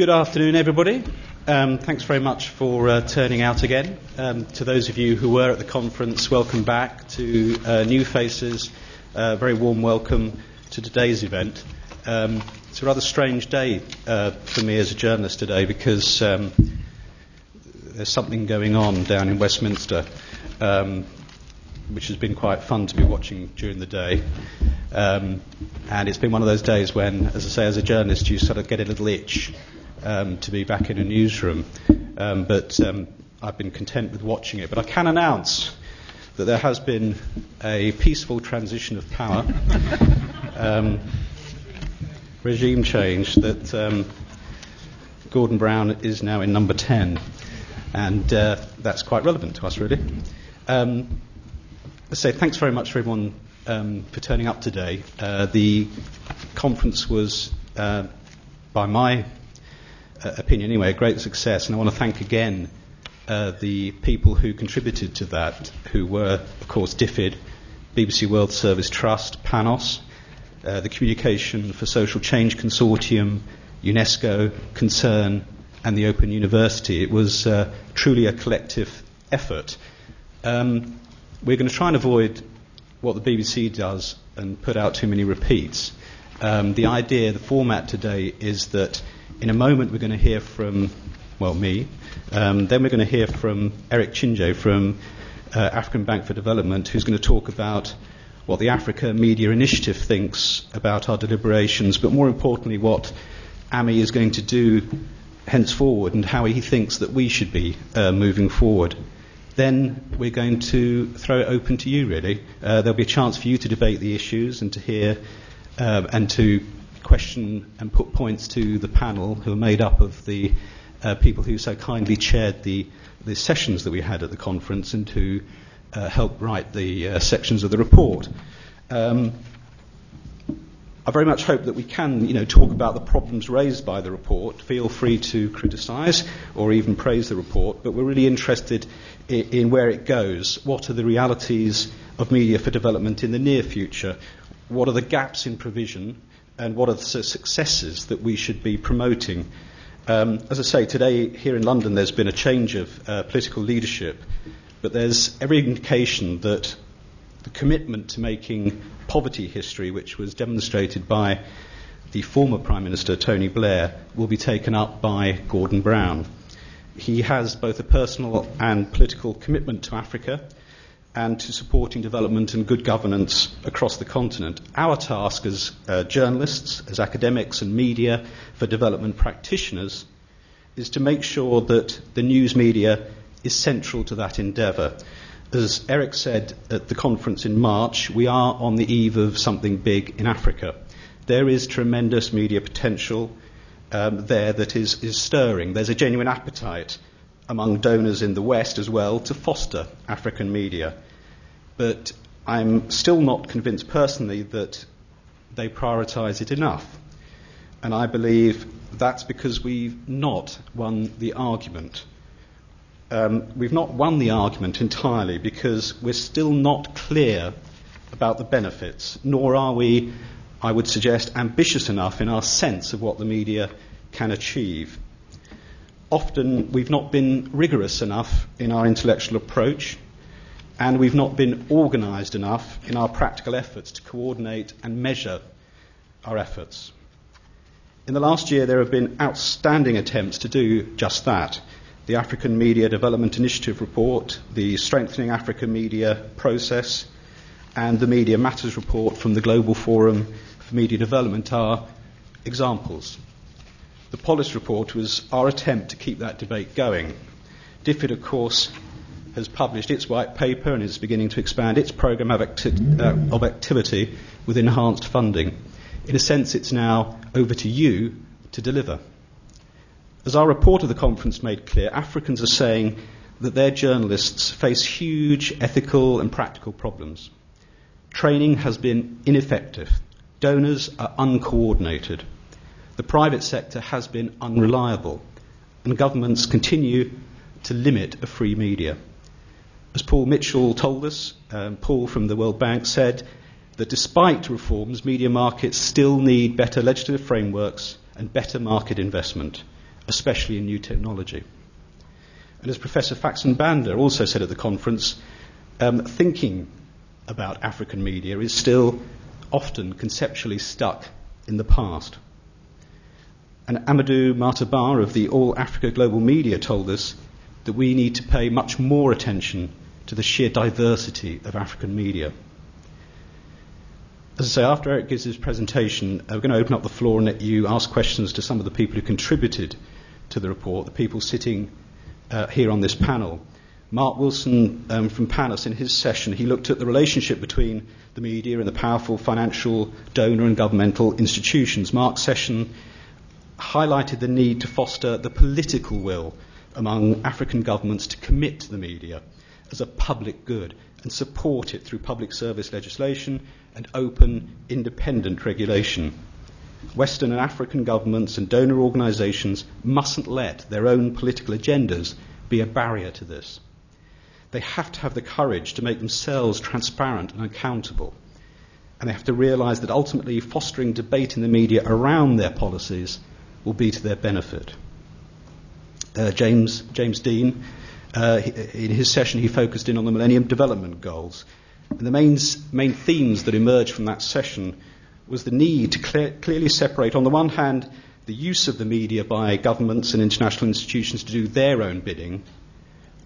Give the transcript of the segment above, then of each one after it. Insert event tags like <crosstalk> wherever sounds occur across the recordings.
Good afternoon, everybody. Um, thanks very much for uh, turning out again. Um, to those of you who were at the conference, welcome back. To uh, new faces, uh, very warm welcome to today's event. Um, it's a rather strange day uh, for me as a journalist today because um, there's something going on down in Westminster, um, which has been quite fun to be watching during the day. Um, and it's been one of those days when, as I say, as a journalist, you sort of get a little itch um, to be back in a newsroom. Um, but um, I've been content with watching it. But I can announce that there has been a peaceful transition of power, <laughs> um, regime change, that um, Gordon Brown is now in number 10. And uh, that's quite relevant to us, really. Um, say thanks very much for everyone um, for turning up today. Uh, the conference was, uh, by my opinion anyway, a great success, and I want to thank again uh, the people who contributed to that, who were, of course, DFID, BBC World Service Trust, PANOS, uh, the Communication for Social Change Consortium, UNESCO, Concern, and the Open University. It was uh, truly a collective effort. Um, we're going to try and avoid what the BBC does and put out too many repeats. Um, the idea, the format today is that in a moment we're going to hear from, well, me. Um, then we're going to hear from Eric Chinje from uh, African Bank for Development, who's going to talk about what the Africa Media Initiative thinks about our deliberations, but more importantly, what AMI is going to do henceforward and how he thinks that we should be uh, moving forward. Then we're going to throw it open to you, really. Uh, there'll be a chance for you to debate the issues and to hear uh, and to question and put points to the panel who are made up of the uh, people who so kindly chaired the, the sessions that we had at the conference and who uh, helped write the uh, sections of the report. Um, I very much hope that we can, you know, talk about the problems raised by the report. Feel free to criticise or even praise the report, but we're really interested in, in where it goes. What are the realities of media for development in the near future? What are the gaps in provision? And what are the successes that we should be promoting? Um, as I say, today here in London there's been a change of uh, political leadership, but there's every indication that the commitment to making poverty history, which was demonstrated by the former Prime Minister Tony Blair, will be taken up by Gordon Brown. He has both a personal and political commitment to Africa and to supporting development and good governance across the continent. Our task as uh, journalists, as academics and media for development practitioners is to make sure that the news media is central to that endeavour. As Eric said at the conference in March, we are on the eve of something big in Africa. There is tremendous media potential um, there that is, is stirring. There's a genuine appetite among donors in the West as well to foster African media. But I'm still not convinced personally that they prioritise it enough. And I believe that's because we've not won the argument. Um, we've not won the argument entirely because we're still not clear about the benefits, nor are we, I would suggest, ambitious enough in our sense of what the media can achieve often we've not been rigorous enough in our intellectual approach, and we've not been organised enough in our practical efforts to coordinate and measure our efforts. In the last year, there have been outstanding attempts to do just that. The African Media Development Initiative report, the Strengthening Africa Media process, and the Media Matters report from the Global Forum for Media Development are examples. The Polis report was our attempt to keep that debate going. DFID, of course, has published its white paper and is beginning to expand its programme of, acti- uh, of activity with enhanced funding. In a sense, it's now over to you to deliver. As our report of the conference made clear, Africans are saying that their journalists face huge ethical and practical problems. Training has been ineffective. Donors are uncoordinated the private sector has been unreliable, and governments continue to limit a free media. As Paul Mitchell told us, um, Paul from the World Bank said that despite reforms, media markets still need better legislative frameworks and better market investment. especially in new technology. And as Professor Fackson Banda also said at the conference, um, thinking about African media is still often conceptually stuck in the past. And Amadou Mahtar Ba of the All Africa Global Media told us that we need to pay much more attention to the sheer diversity of African media. As I say, after Eric gives his presentation, we're going to open up the floor and let you ask questions to some of the people who contributed to the report, the people sitting uh, here on this panel. Mark Wilson um, from Panos, in his session, he looked at the relationship between the media and the powerful financial donor and governmental institutions. Mark's session highlighted the need to foster the political will among African governments to commit to the media as a public good and support it through public service legislation and open, independent regulation. Western and African governments and donor organisations mustn't let their own political agendas be a barrier to this. They have to have the courage to make themselves transparent and accountable. And they have to realise that ultimately fostering debate in the media around their policies will be to their benefit. Uh, James, James Deane, uh, in his session, he focused in on the Millennium Development Goals. And the main, main themes that emerged from that session was the need to clear, clearly separate, on the one hand, the use of the media by governments and international institutions to do their own bidding,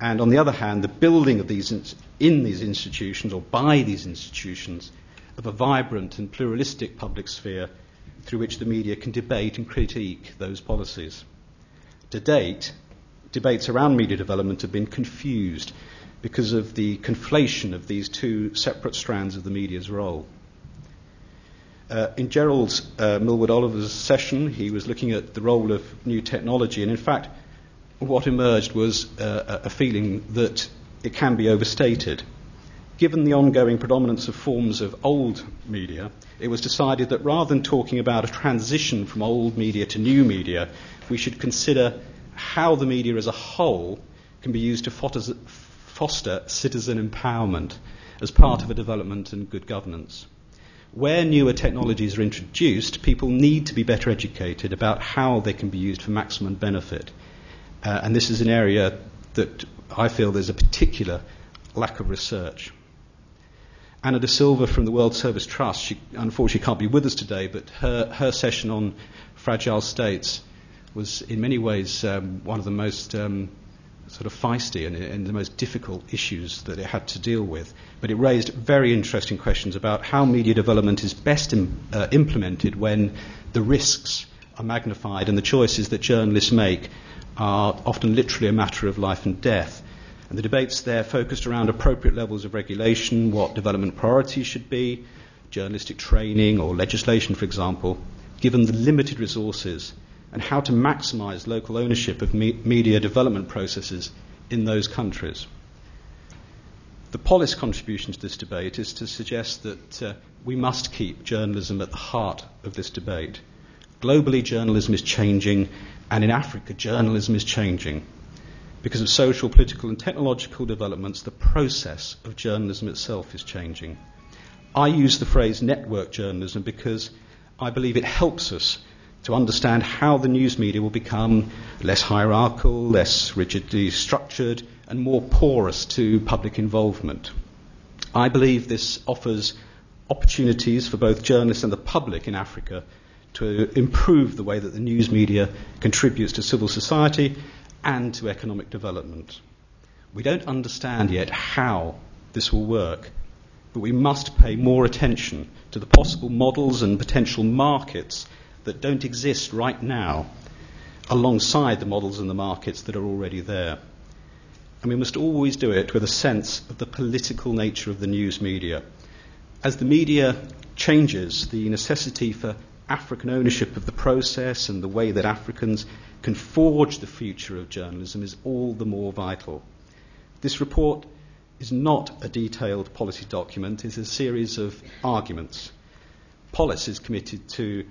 and on the other hand, the building of these in, in these institutions or by these institutions of a vibrant and pluralistic public sphere through which the media can debate and critique those policies. To date, debates around media development have been confused because of the conflation of these two separate strands of the media's role. Uh, in Gerald uh, Milward Oliver's session, he was looking at the role of new technology, and in fact, what emerged was uh, a feeling that it can be overstated. Given the ongoing predominance of forms of old media, it was decided that rather than talking about a transition from old media to new media, we should consider how the media as a whole can be used to foster citizen empowerment as part of a development and good governance. Where newer technologies are introduced, people need to be better educated about how they can be used for maximum benefit. Uh, and this is an area that I feel there's a particular lack of research. Anna De Silva from the World Service Trust, she unfortunately can't be with us today, but her, her session on fragile states was in many ways um, one of the most um, sort of feisty and, and, the most difficult issues that it had to deal with. But it raised very interesting questions about how media development is best Im, uh, implemented when the risks are magnified and the choices that journalists make are often literally a matter of life and death. And the debates there focused around appropriate levels of regulation, what development priorities should be, journalistic training or legislation, for example, given the limited resources and how to maximize local ownership of me- media development processes in those countries. The Polis contribution to this debate is to suggest that uh, we must keep journalism at the heart of this debate. Globally, journalism is changing, and in Africa, journalism is changing. Because of social, political, and technological developments, the process of journalism itself is changing. I use the phrase network journalism because I believe it helps us to understand how the news media will become less hierarchical, less rigidly structured, and more porous to public involvement. I believe this offers opportunities for both journalists and the public in Africa to improve the way that the news media contributes to civil society and to economic development. We don't understand yet how this will work, but we must pay more attention to the possible models and potential markets that don't exist right now alongside the models and the markets that are already there. And we must always do it with a sense of the political nature of the news media. As the media changes, the necessity for African ownership of the process and the way that Africans can forge the future of journalism is all the more vital. This report is not a detailed policy document, it's a series of arguments. Polis is committed to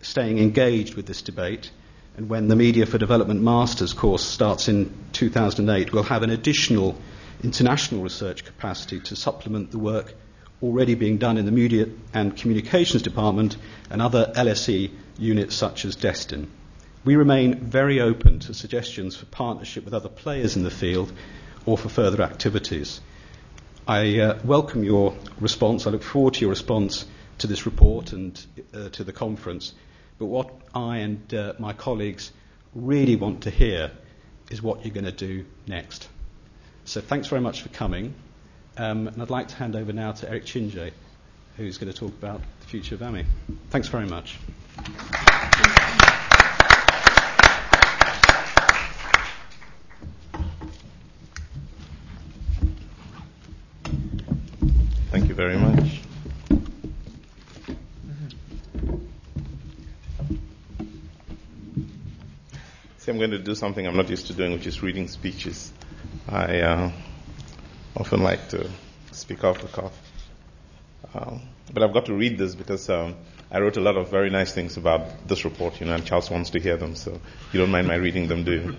staying engaged with this debate. And when the Media for Development Masters course starts in 2008, we'll have an additional international research capacity to supplement the work already being done in the Media and Communications Department and other LSE units such as Destin. We remain very open to suggestions for partnership with other players in the field or for further activities. I uh, welcome your response. I look forward to your response to this report and uh, to the conference. But what I and uh, my colleagues really want to hear is what you're going to do next. So thanks very much for coming. Um, and I'd like to hand over now to Eric Chinje, who's going to talk about the future of AMI. Thanks very much. Thank you very much. See, I'm going to do something I'm not used to doing, which is reading speeches. I uh, often like to speak off the cuff. Um, but I've got to read this because um, I wrote a lot of very nice things about this report, you know, and Charles wants to hear them, so you don't mind my reading them, do you?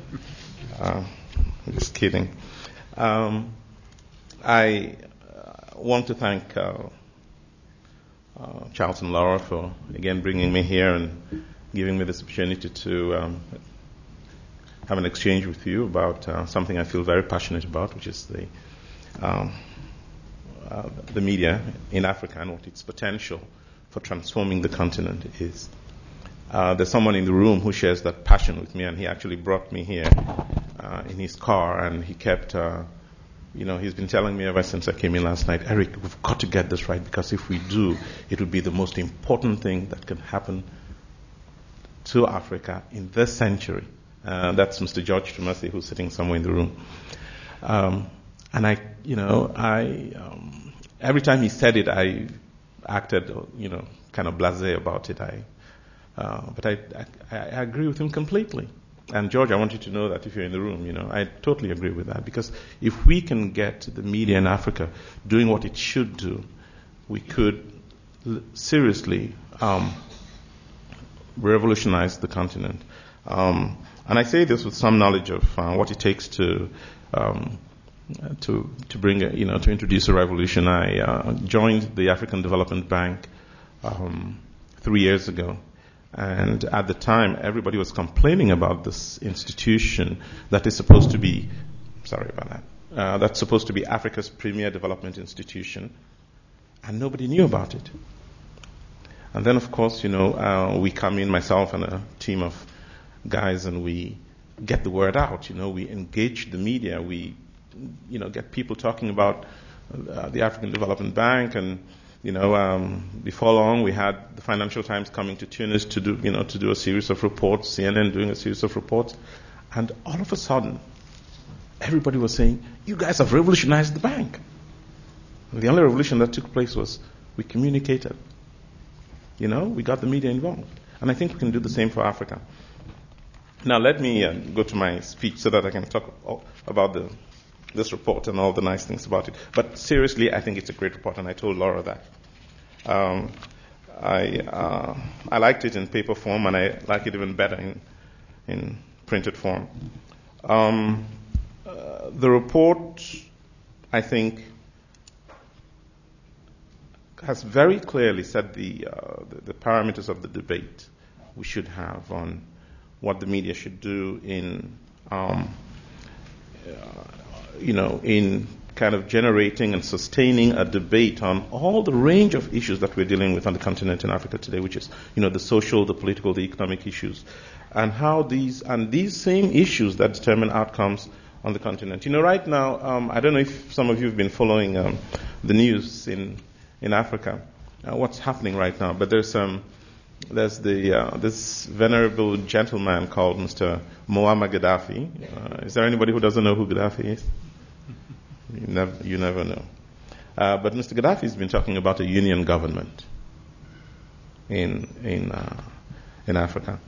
Uh, I'm just kidding. Um, I want to thank uh, uh, Charles and Laura for again bringing me here and giving me this opportunity to um, have an exchange with you about uh, something I feel very passionate about, which is the um, uh, the media in Africa and what its potential for transforming the continent is. Uh, there's someone in the room who shares that passion with me, and he actually brought me here uh, in his car, and he kept you know, he's been telling me ever since I came in last night, Eric, we've got to get this right because if we do, it will be the most important thing that can happen to Africa in this century. Uh, that's Mr. George Tumasi, who's sitting somewhere in the room. Um, and I, you know, I, um, every time he said it, I acted, you know, kind of blasé about it. I, uh, but I, I, I agree with him completely. And George, I want you to know that if you're in the room, you know, I totally agree with that because if we can get the media in Africa doing what it should do, we could seriously um, revolutionize the continent. Um, and I say this with some knowledge of uh, what it takes to um, to to bring, a, you know, to introduce a revolution. I uh, joined the African Development Bank um, three years ago, and at the time, everybody was complaining about this institution that is supposed to be, sorry about that, uh, that's supposed to be Africa's premier development institution, and nobody knew about it. And then, of course, you know, uh, we come in, myself and a team of guys, and we get the word out. You know, we engage the media. We, you know, get people talking about uh, the African Development Bank and you know, um, before long, we had the Financial Times coming to Tunis to do, you know, to do a series of reports, CNN doing a series of reports, and all of a sudden, everybody was saying, "You guys have revolutionized the bank." And the only revolution that took place was we communicated. You know, we got the media involved, and I think we can do the same for Africa. Now, let me uh, go to my speech so that I can talk about the this report and all the nice things about it. But seriously, I think it's a great report, and I told Laura that. Um, I uh, I liked it in paper form, and I like it even better in in printed form. Um, uh, the report, I think, has very clearly set the, uh, the, the parameters of the debate we should have on what the media should do in um, you know, in kind of generating and sustaining a debate on all the range of issues that we're dealing with on the continent in Africa today, which is, you know, the social, the political, the economic issues, and how these and these same issues that determine outcomes on the continent. You know, right now, um, I don't know if some of you have been following um, the news in in Africa, uh, what's happening right now, but there's um, there's the uh, this venerable gentleman called Mr. Muammar Gaddafi. Uh, is there anybody who doesn't know who Gaddafi is? You never, you never know. Uh, but Mr. Gaddafi has been talking about a union government in in uh, in Africa,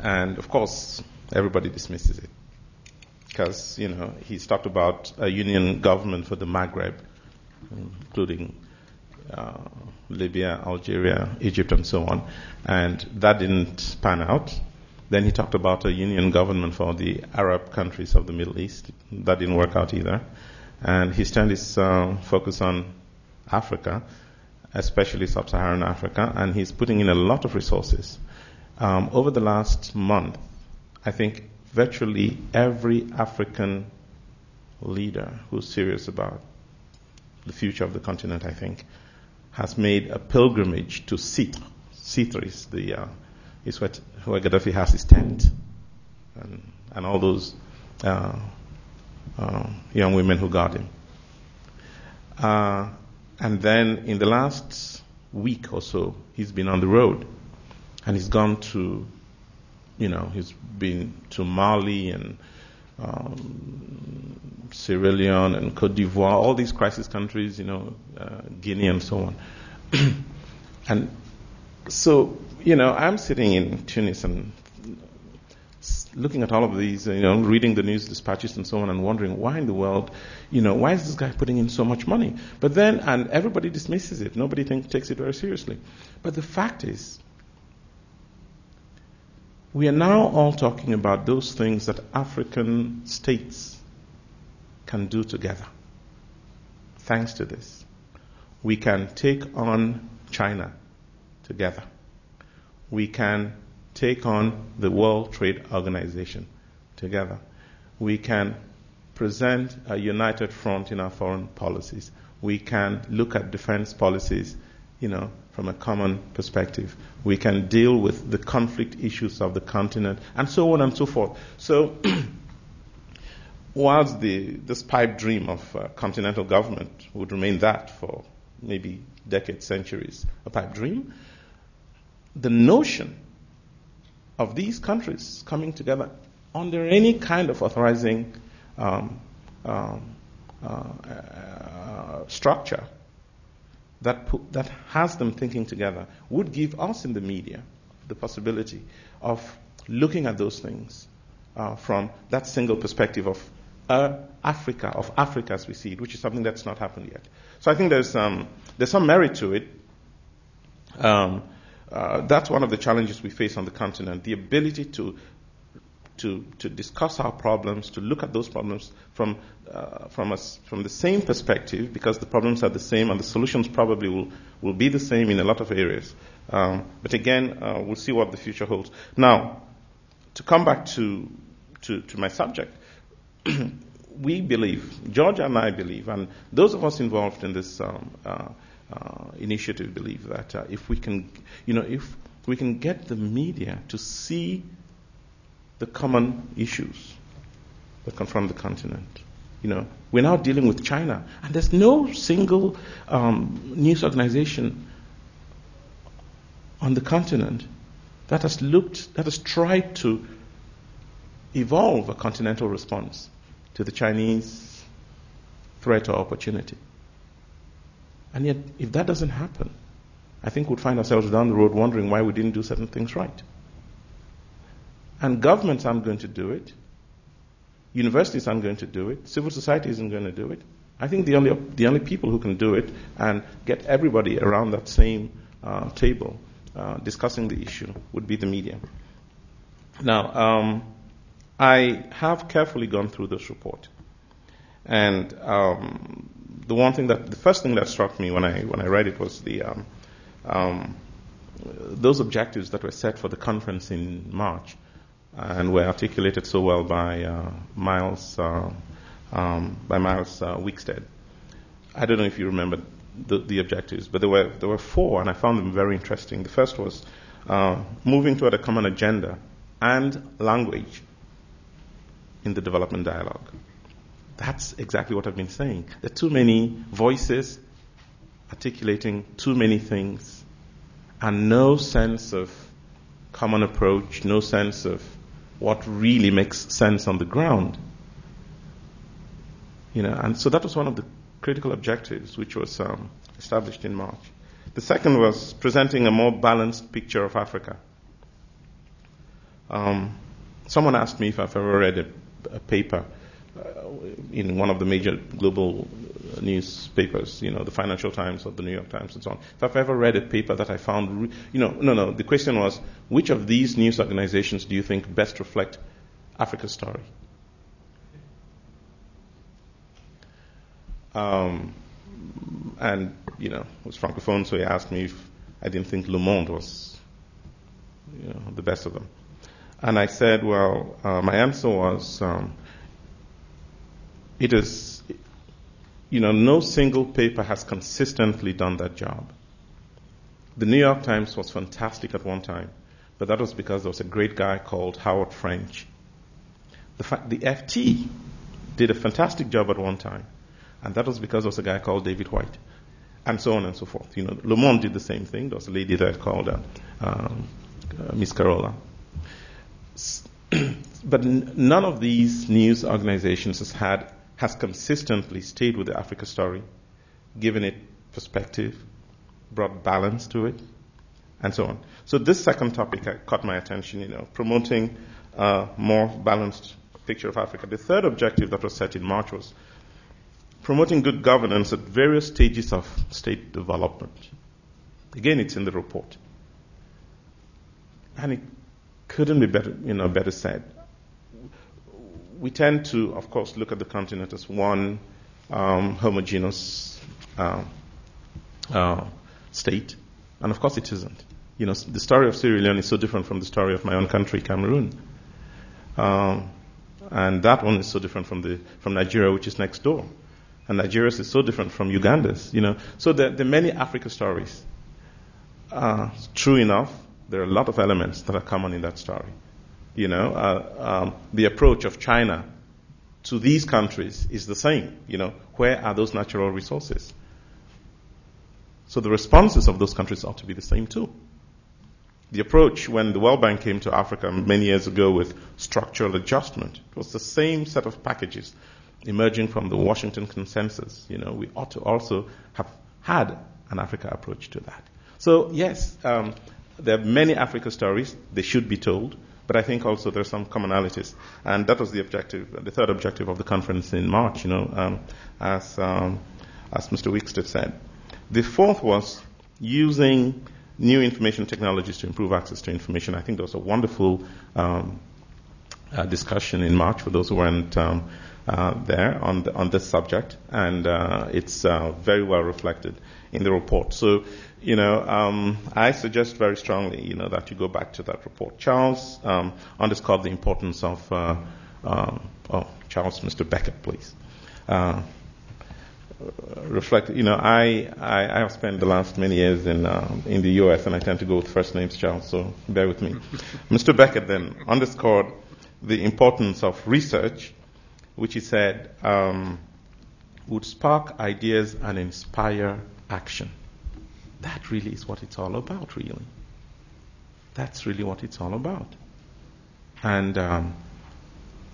and of course everybody dismisses it because you know he's talked about a union government for the Maghreb, including uh, Libya, Algeria, Egypt, and so on, and that didn't pan out. Then he talked about a union government for the Arab countries of the Middle East. That didn't work out either. And he's turned his uh, focus on Africa, especially sub-Saharan Africa, and he's putting in a lot of resources um, over the last month, I think virtually every African leader who's serious about the future of the continent, I think, has made a pilgrimage to Sirte. Sirte is the uh, is what, where Gaddafi has his tent, and, and all those uh, uh, young women who guard him. Uh, and then in the last week or so, he's been on the road, and he's gone to, you know, he's been to Mali and um, Sierra Leone and Cote d'Ivoire, all these crisis countries, you know, uh, Guinea and so on. <clears throat> and so, you know, I'm sitting in Tunis and looking at all of these, you know, reading the news dispatches and so on, and wondering why in the world, you know, why is this guy putting in so much money? But then, and everybody dismisses it. Nobody think, takes it very seriously. But the fact is, we are now all talking about those things that African states can do together. Thanks to this, we can take on China together. We can take on the World Trade Organization together. We can present a united front in our foreign policies. We can look at defense policies, you know, from a common perspective. We can deal with the conflict issues of the continent, and so on and so forth. So, <clears throat> whilst the, this pipe dream of uh, continental government would remain that for maybe decades, centuries, a pipe dream, the notion of these countries coming together under any kind of authorizing um, um, uh, uh, structure that, put, that has them thinking together would give us in the media the possibility of looking at those things uh, from that single perspective of uh, Africa, of Africa as we see it, which is something that's not happened yet. So I think there's, um, there's some merit to it. Um, uh, that's one of the challenges we face on the continent the ability to to, to discuss our problems, to look at those problems from, uh, from, from the same perspective, because the problems are the same and the solutions probably will, will be the same in a lot of areas. Um, but again, uh, we'll see what the future holds. Now, to come back to, to, to my subject, <clears throat> we believe, Georgia and I believe, and those of us involved in this um, uh, uh initiative believe that uh, if we can, you know, if we can get the media to see the common issues that confront the continent. You know, we're now dealing with China, and there's no single um, news organization on the continent that has looked, that has tried to evolve a continental response to the Chinese threat or opportunity. And yet, if that doesn't happen, I think we'd find ourselves down the road wondering why we didn't do certain things right. And governments aren't going to do it. Universities aren't going to do it. Civil society isn't going to do it. I think the only, the only people who can do it and get everybody around that same uh, table uh, discussing the issue would be the media. Now, um, I have carefully gone through this report. And um, the one thing that, the first thing that struck me when I, when I read it was the, um, um those objectives that were set for the conference in March and were articulated so well by uh, Myles uh, um, by Myles uh, Wickstead. I don't know if you remember the, the, objectives, but there were there were four, and I found them very interesting. The first was uh, moving toward a common agenda and language in the development dialogue. That's exactly what I've been saying. There are too many voices articulating too many things, and no sense of common approach, no sense of what really makes sense on the ground. You know, and so that was one of the critical objectives which was um, established in March. The second was presenting a more balanced picture of Africa. Um, someone asked me if I've ever read a, a paper uh, in one of the major global newspapers, you know, the Financial Times or the New York Times and so on. If I've ever read a paper that I found, re- you know, no, no, the question was, which of these news organizations do you think best reflect Africa's story? Um, and, you know, it was Francophone, so he asked me if I didn't think Le Monde was you know, the best of them. And I said, well, uh, my answer was, um, it is, you know, no single paper has consistently done that job. The New York Times was fantastic at one time, but that was because there was a great guy called Howard French. The, fact, the FT did a fantastic job at one time, and that was because there was a guy called David White, and so on and so forth. You know, Le Monde did the same thing. There was a lady there called uh, um, uh, Miss Carolla. <clears throat> but n- none of these news organizations has had has consistently stayed with the Africa story, given it perspective, brought balance to it, and so on. So this second topic caught my attention. You know, promoting a more balanced picture of Africa. The third objective that was set in March was promoting good governance at various stages of state development. Again, it's in the report, and it couldn't be better, you know, better said. We tend to, of course, look at the continent as one um, homogeneous uh, uh, state, and of course it isn't. You know, the story of Sierra Leone is so different from the story of my own country, Cameroon, um, and that one is so different from the from Nigeria, which is next door, and Nigeria's is so different from Uganda's. You know, so there, are many Africa stories. Uh, true enough, there are a lot of elements that are common in that story. You know, uh, um, the approach of China to these countries is the same. You know, where are those natural resources? So the responses of those countries ought to be the same too. The approach when the World Bank came to Africa many years ago with structural adjustment it was the same set of packages emerging from the Washington consensus. You know, we ought to also have had an Africa approach to that. So yes, um, there are many Africa stories. They should be told. But I think also there are some commonalities. And that was the objective, the third objective of the conference in March, you know, um, as, um, as Mr. Wickstead said. The fourth was using new information technologies to improve access to information. I think there was a wonderful um, uh, discussion in March for those who weren't um, uh, there on, the, on this subject, and uh, it's uh, very well reflected in the report. So you know, um, I suggest very strongly, you know, that you go back to that report. Charles um, underscored the importance of, uh, uh, oh, Charles, Mr. Beckett, please. Uh, reflect, you know, I, I, I, have spent the last many years in, um, in the U.S. and I tend to go with first names, Charles, so bear with me. <laughs> Mr. Beckett then underscored the importance of research, which he said um, would spark ideas and inspire action. That really is what it's all about, really. That's really what it's all about. And um,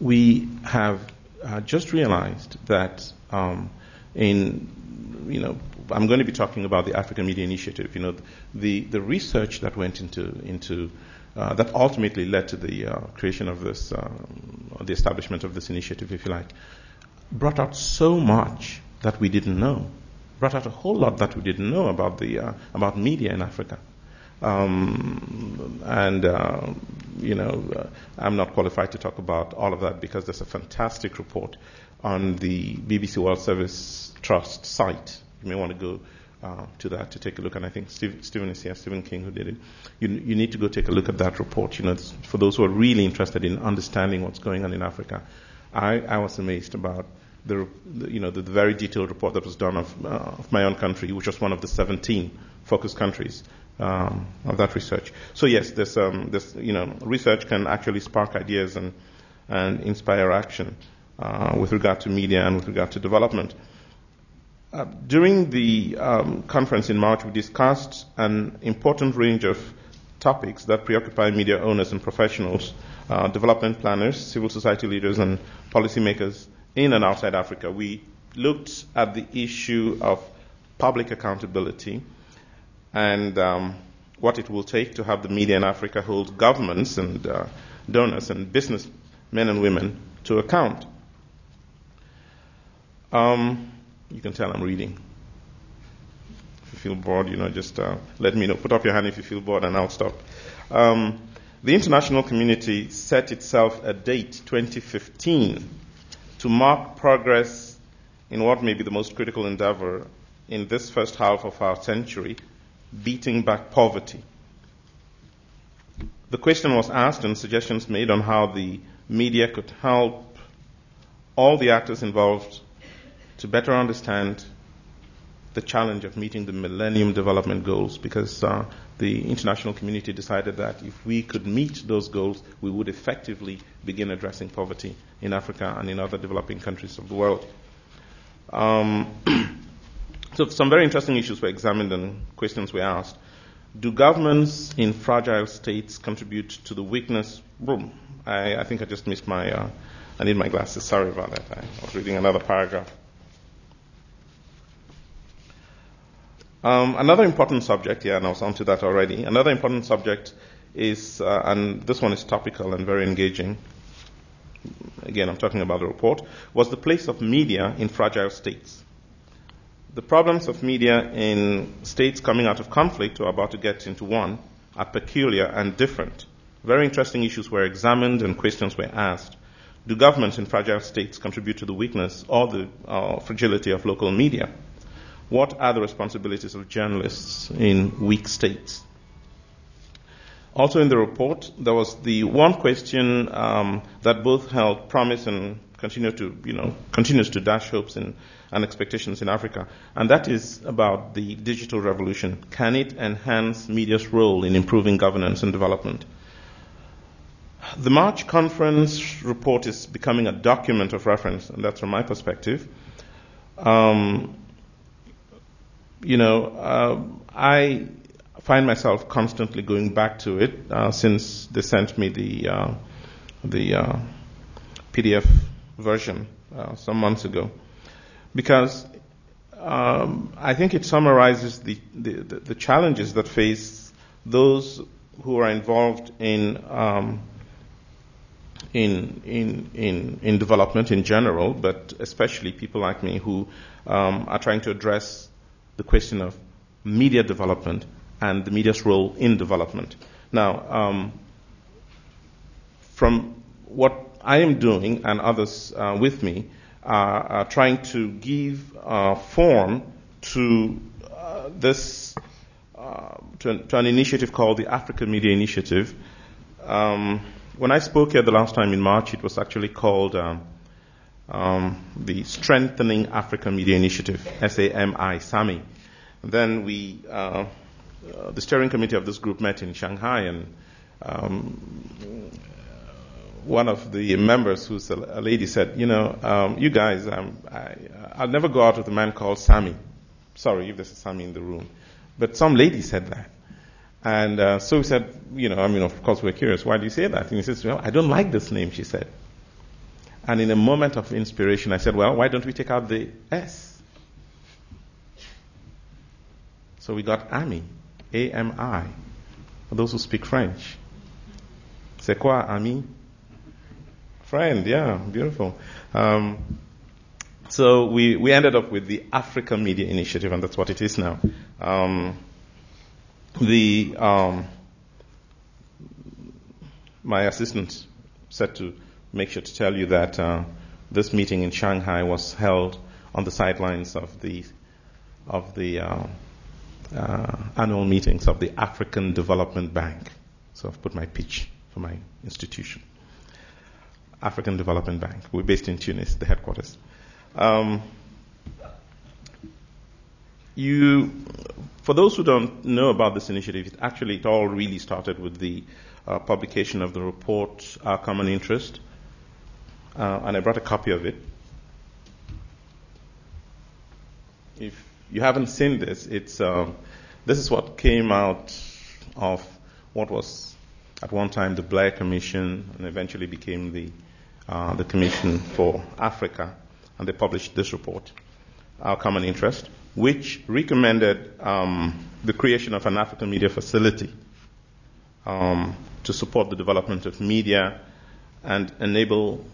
we have uh, just realized that um, in, you know, I'm going to be talking about the African Media Initiative. You know, the, the research that went into, into uh, that ultimately led to the uh, creation of this, um, the establishment of this initiative, if you like, brought out so much that we didn't know brought out a whole lot that we didn't know about the uh, about media in Africa. Um, and uh, you know, uh, I'm not qualified to talk about all of that because there's a fantastic report on the BBC World Service Trust site. You may want to go uh, to that to take a look. And I think Steve, Stephen is here, Stephen King, who did it. You, you need to go take a look at that report. You know, for those who are really interested in understanding what's going on in Africa. I, I was amazed about the, you know, the, the, very detailed report that was done of, uh, of, my own country, which was one of the 17 focus countries um, of that research. So yes, this, um, this, you know, research can actually spark ideas and, and inspire action uh, with regard to media and with regard to development. Uh, during the um, conference in March, we discussed an important range of topics that preoccupy media owners and professionals, uh, development planners, civil society leaders, and policymakers in and outside Africa. We looked at the issue of public accountability and um, what it will take to have the media in Africa hold governments and uh, donors and business men and women to account. Um, you can tell I'm reading. If you feel bored, you know, just uh, let me know. Put up your hand if you feel bored, and I'll stop. Um, the international community set itself a date, 2015, to mark progress in what may be the most critical endeavor in this first half of our century, beating back poverty. the question was asked and suggestions made on how the media could help all the actors involved to better understand the challenge of meeting the Millennium Development Goals because uh, the international community decided that if we could meet those goals, we would effectively begin addressing poverty in Africa and in other developing countries of the world. Um, <clears throat> so, some very interesting issues were examined and questions were asked. Do governments in fragile states contribute to the weakness? Boom. I, I think I just missed my. Uh, I need my glasses. Sorry about that. I was reading another paragraph. Um, another important subject, yeah, and I was onto that already. Another important subject is, uh, and this one is topical and very engaging. Again, I'm talking about the report, was the place of media in fragile states. The problems of media in states coming out of conflict or about to get into one are peculiar and different. Very interesting issues were examined and questions were asked. Do governments in fragile states contribute to the weakness or the uh, fragility of local media? What are the responsibilities of journalists in weak states? Also in the report, there was the one question um, that both held promise and continue to, you know, continues to dash hopes and, and expectations in Africa, and that is about the digital revolution. Can it enhance media's role in improving governance and development? The March conference report is becoming a document of reference, and that's from my perspective. Um, you know, uh, I find myself constantly going back to it uh, since they sent me the uh, the uh, PDF version uh, some months ago, because um, I think it summarizes the, the, the, challenges that face those who are involved in um, in, in, in, in development in general, but especially people like me who um, are trying to address the question of media development and the media's role in development. Now, um, from what I am doing and others uh, with me are, are, trying to give uh, form to uh, this uh, to, to, an initiative called the Africa Media Initiative. Um, when I spoke here the last time in March, it was actually called um, um, the Strengthening Africa Media Initiative, SAMI, SAMI. Then we, uh, uh, the steering committee of this group met in Shanghai, and um, one of the members, who's a, a lady, said, "You know, um, you guys, um, I, I'll never go out with a man called Sammy. Sorry if there's a Sammy in the room, but some lady said that." And uh, so we said, you know, I mean, of course, we're curious. Why do you say that? And he says, well, I don't like this name, she said. And in a moment of inspiration, I said, well, why don't we take out the S? So we got AMI, A-M-I, for those who speak French. C'est quoi, ami? Friend, yeah, beautiful. Um, so we, we ended up with the Africa Media Initiative, and that's what it is now. Um, the um, my assistant said to make sure to tell you that uh, this meeting in Shanghai was held on the sidelines of the of the uh, uh, annual meetings of the African Development Bank. So I've put my pitch for my institution. African Development Bank. We're based in Tunis, the headquarters. Um, you, for those who don't know about this initiative, it actually it all really started with the uh, publication of the report, Our Common Interest, uh, and I brought a copy of it. If you haven't seen this, it's um, this is what came out of what was at one time the Blair Commission, and eventually became the uh, the Commission for Africa, and they published this report, Our Common Interest, which recommended um, the creation of an African media facility um, to support the development of media and enable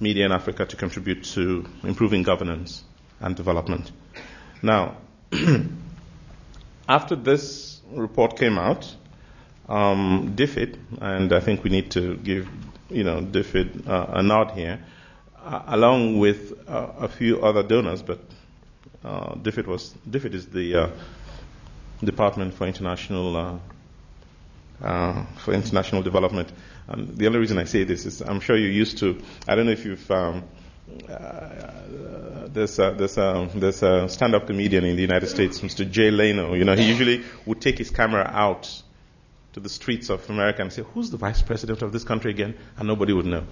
media in Africa to contribute to improving governance and development. Now, <clears throat> after this report came out, um, DFID, and I think we need to give you know DFID uh, a nod here, uh, along with uh, a few other donors, but uh, DFID was DFID is the uh, Department for International uh, uh, for international development. And the only reason I say this is I'm sure you're used to, I don't know if you've, um, uh, there's a, there's a, there's a stand-up comedian in the United States, Mr. Jay Leno. You know, he usually would take his camera out to the streets of America and say, "Who's the vice president of this country again?" And nobody would know.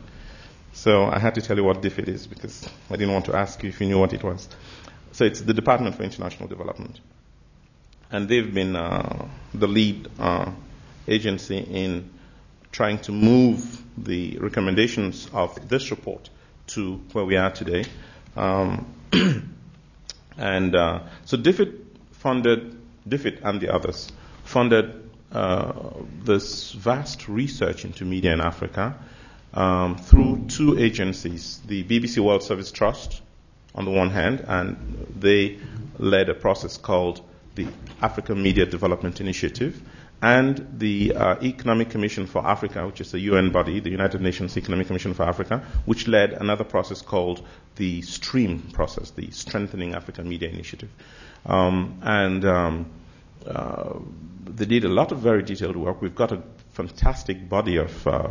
So I had to tell you what DFID is because I didn't want to ask you if you knew what it was. So it's the Department for International Development, and they've been uh, the lead uh, agency in trying to move the recommendations of this report to where we are today. Um, <clears throat> and uh, so DFID funded, DFID and the others funded uh, this vast research into media in Africa um, through two agencies, the BBC World Service Trust on the one hand, and they led a process called the African Media Development Initiative, and the uh, Economic Commission for Africa, which is a UN body, the United Nations Economic Commission for Africa, which led another process called the STREAM process, the Strengthening African Media Initiative. Um, and um, uh, they did a lot of very detailed work. We've got a fantastic body of uh,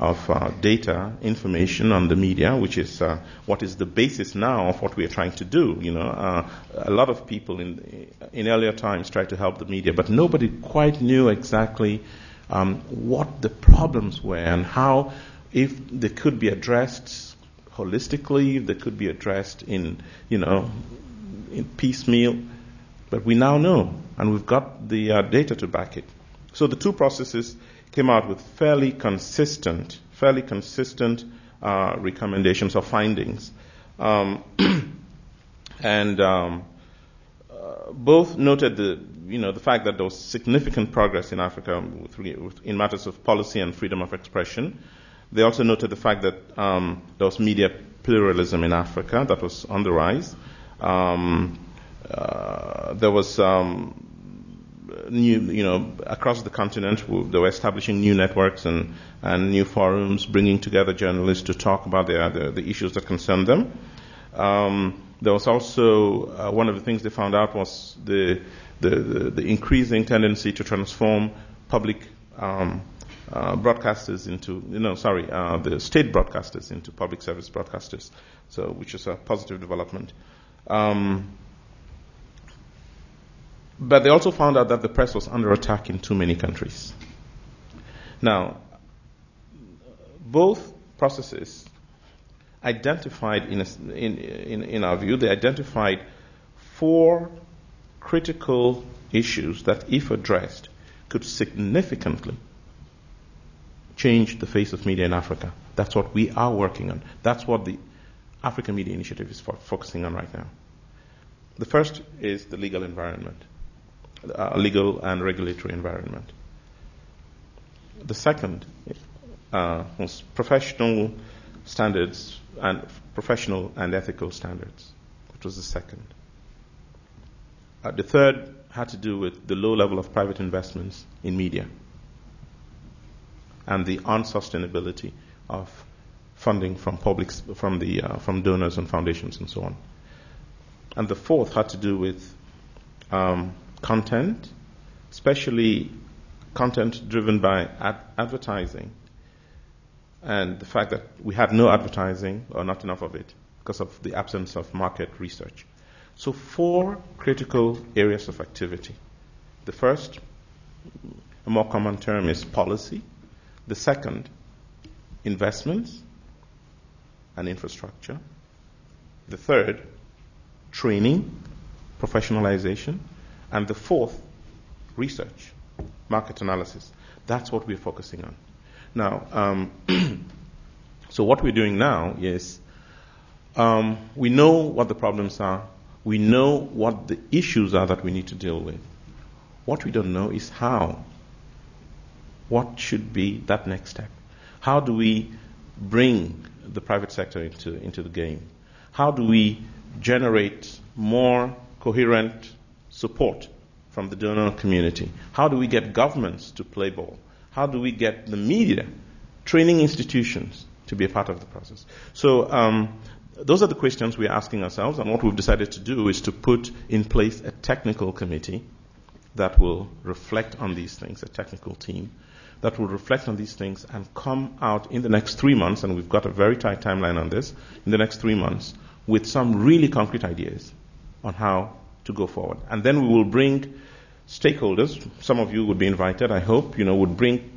of uh, data, information on the media, which is uh, what is the basis now of what we are trying to do. You know, uh, a lot of people in in earlier times tried to help the media, but nobody quite knew exactly um, what the problems were and how, if they could be addressed holistically, they could be addressed in you know in piecemeal. But we now know, and we've got the uh, data to back it. So the two processes came out with fairly consistent, fairly consistent uh, recommendations or findings. Um, <clears throat> and um, uh, both noted the, you know, the fact that there was significant progress in Africa with, with, in matters of policy and freedom of expression. They also noted the fact that um, there was media pluralism in Africa that was on the rise. Um, uh, there was um, new, you know, across the continent, they were establishing new networks and, and new forums, bringing together journalists to talk about the, the, the issues that concern them. Um, there was also uh, one of the things they found out was the, the, the, the increasing tendency to transform public um, uh, broadcasters into, you know, sorry, uh, the state broadcasters into public service broadcasters, so which is a positive development. Um, but they also found out that the press was under attack in too many countries. Now, both processes identified, in, a, in, in, in our view, they identified four critical issues that, if addressed, could significantly change the face of media in Africa. That's what we are working on. That's what the African Media Initiative is focusing on right now. The first is the legal environment uh, legal and regulatory environment. The second uh, was professional standards and professional and ethical standards, which was the second. Uh, the third had to do with the low level of private investments in media and the unsustainability of funding from public, from the uh, from donors and foundations and so on. And the fourth had to do with um, content, especially content driven by ad- advertising, and the fact that we had no advertising or not enough of it because of the absence of market research. So, four critical areas of activity. The first, a more common term, is policy. The second, investments and infrastructure. The third, training, professionalization. And the fourth, research, market analysis. That's what we're focusing on. Now, um, <clears throat> so what we're doing now is um, we know what the problems are. We know what the issues are that we need to deal with. What we don't know is how. What should be that next step? How do we bring the private sector into, into the game? How do we generate more coherent support from the donor community? How do we get governments to play ball? How do we get the media, training institutions to be a part of the process? So, um, those are the questions we're asking ourselves, and what we've decided to do is to put in place a technical committee that will reflect on these things, a technical team, that will reflect on these things and come out in the next three months, and we've got a very tight timeline on this, in the next three months, with some really concrete ideas on how to go forward. And then we will bring stakeholders, some of you would be invited, I hope, you know, would bring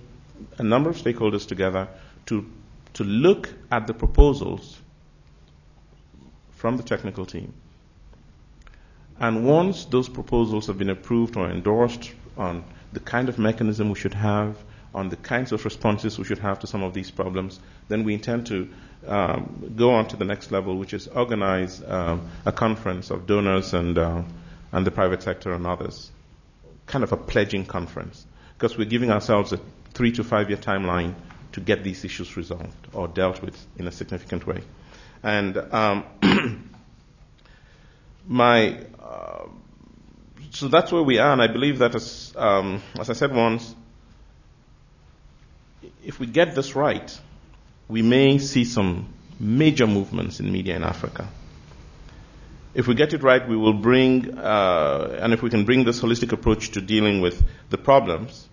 a number of stakeholders together to, to look at the proposals from the technical team. And once those proposals have been approved or endorsed on the kind of mechanism we should have, on the kinds of responses we should have to some of these problems, then we intend to um, go on to the next level, which is organize um, a conference of donors and, uh, and the private sector and others, kind of a pledging conference, because we're giving ourselves a three to five year timeline to get these issues resolved or dealt with in a significant way. And um, <clears throat> my uh, so that's where we are, and I believe that as, um, as I said once, if we get this right, we may see some major movements in media in Africa. If we get it right, we will bring, uh, and if we can bring this holistic approach to dealing with the problems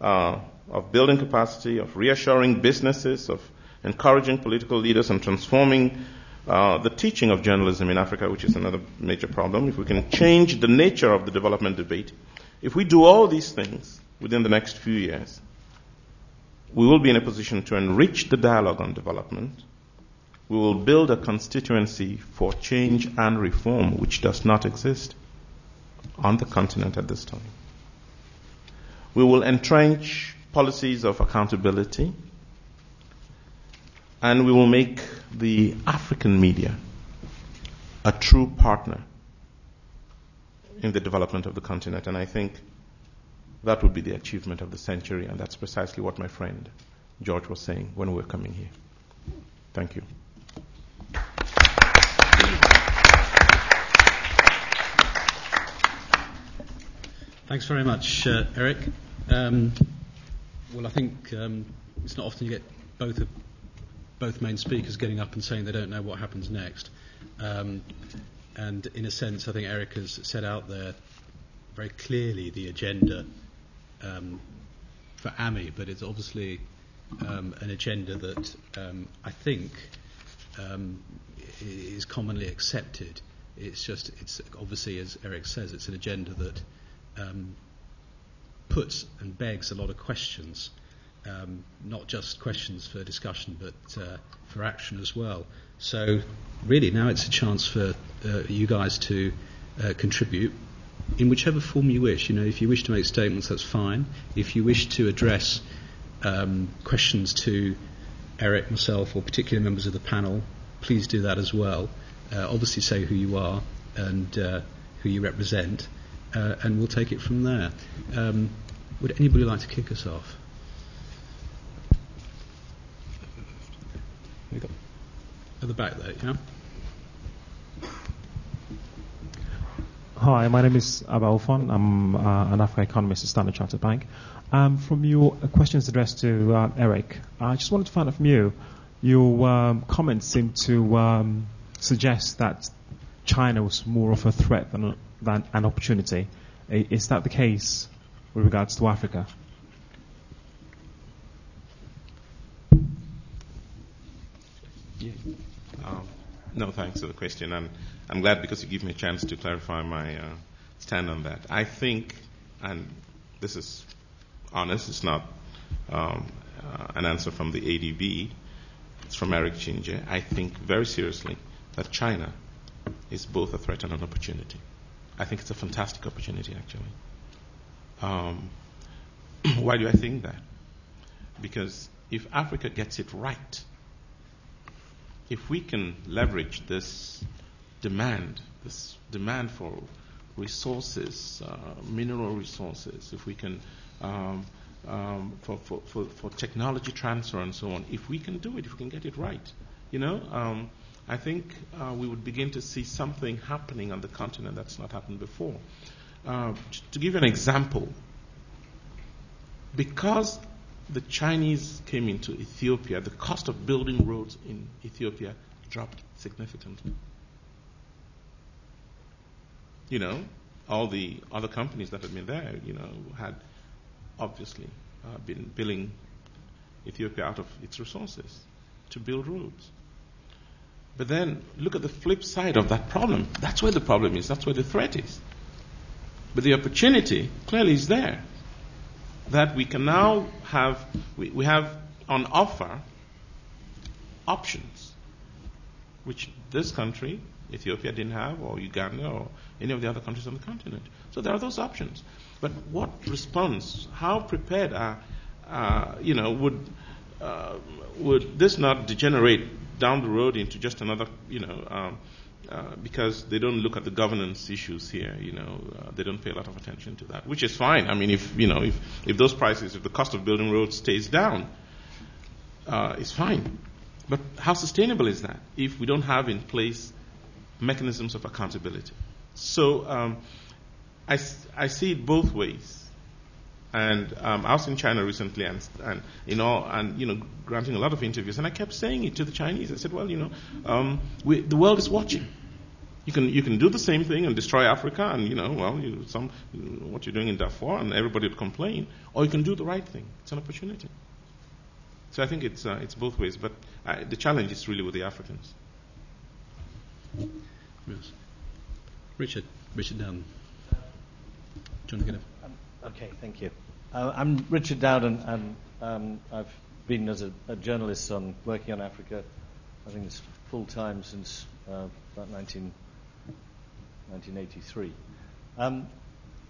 uh, of building capacity, of reassuring businesses, of encouraging political leaders, and transforming uh, the teaching of journalism in Africa, which is another major problem. If we can change the nature of the development debate, if we do all these things within the next few years, we will be in a position to enrich the dialogue on development. We will build a constituency for change and reform which does not exist on the continent at this time. We will entrench policies of accountability and we will make the African media a true partner in the development of the continent. And I think that would be the achievement of the century, and that's precisely what my friend George was saying when we were coming here. Thank you. Thanks very much, uh, Eric. Um, well, I think um, it's not often you get both of, both main speakers getting up and saying they don't know what happens next. Um, and in a sense, I think Eric has set out there very clearly the agenda um, for AMI, but it's obviously um, an agenda that um, I think um, is commonly accepted. It's just, it's obviously, as Eric says, it's an agenda that um, puts and begs a lot of questions, um, not just questions for discussion, but uh, for action as well. So, really, now it's a chance for uh, you guys to uh, contribute in whichever form you wish. You know, if you wish to make statements, that's fine. If you wish to address um, questions to Eric, myself, or particular members of the panel, please do that as well. Uh, obviously, say who you are and uh, who you represent, uh, and we'll take it from there. Um, would anybody like to kick us off? At the back there, yeah. Hi, my name is Abba Ofon. I'm uh, an Africa economist at Standard Chartered Bank. Um, from your questions addressed to uh, Eric, I just wanted to find out from you, your um, comments seem to um, suggest that China was more of a threat than, than an opportunity. Is that the case with regards to Africa? Yeah. Um, no, thanks for the question. And I'm glad because you give me a chance to clarify my uh, stand on that. I think, and this is honest, it's not um, uh, an answer from the ADB, it's from Eric Chinje. I think very seriously that China is both a threat and an opportunity. I think it's a fantastic opportunity, actually. Um, <clears throat> why do I think that? Because if Africa gets it right, if we can leverage this demand, this demand for resources, uh, mineral resources, if we can, um, um, for, for, for, for, technology transfer and so on, if we can do it, if we can get it right, you know, um, I think uh, we would begin to see something happening on the continent that's not happened before. Uh, to give you an example, because the Chinese came into Ethiopia, the cost of building roads in Ethiopia dropped significantly. You know, all the other companies that had been there, you know, had obviously uh, been billing Ethiopia out of its resources to build roads. But then look at the flip side of that problem. That's where the problem is. That's where the threat is. But the opportunity clearly is there. That we can now have, we, we have on offer options, which this country, Ethiopia, didn't have, or Uganda, or any of the other countries on the continent. So there are those options. But what response, how prepared are, uh, you know, would, uh, would this not degenerate down the road into just another, you know, um, uh, because they don't look at the governance issues here, you know, uh, they don't pay a lot of attention to that, which is fine. I mean, if, you know, if, if those prices, if the cost of building roads stays down, uh, it's fine. But how sustainable is that if we don't have in place mechanisms of accountability? So um, I, I see it both ways. And um, I was in China recently, and, and you know, and you know, granting a lot of interviews, and I kept saying it to the Chinese. I said, "Well, you know, um, we, the world is watching. You can you can do the same thing and destroy Africa, and you know, well, you, some what you're doing in Darfur, and everybody would complain, or you can do the right thing. It's an opportunity. So I think it's uh, it's both ways, but uh, the challenge is really with the Africans. Yes. Richard, Richard Dowden. Do you want to get up? Okay, thank you. Uh, I'm Richard Dowden, and um, I've been as a, a, journalist on working on Africa. I think it's full time since uh, about 19, 1983. Um,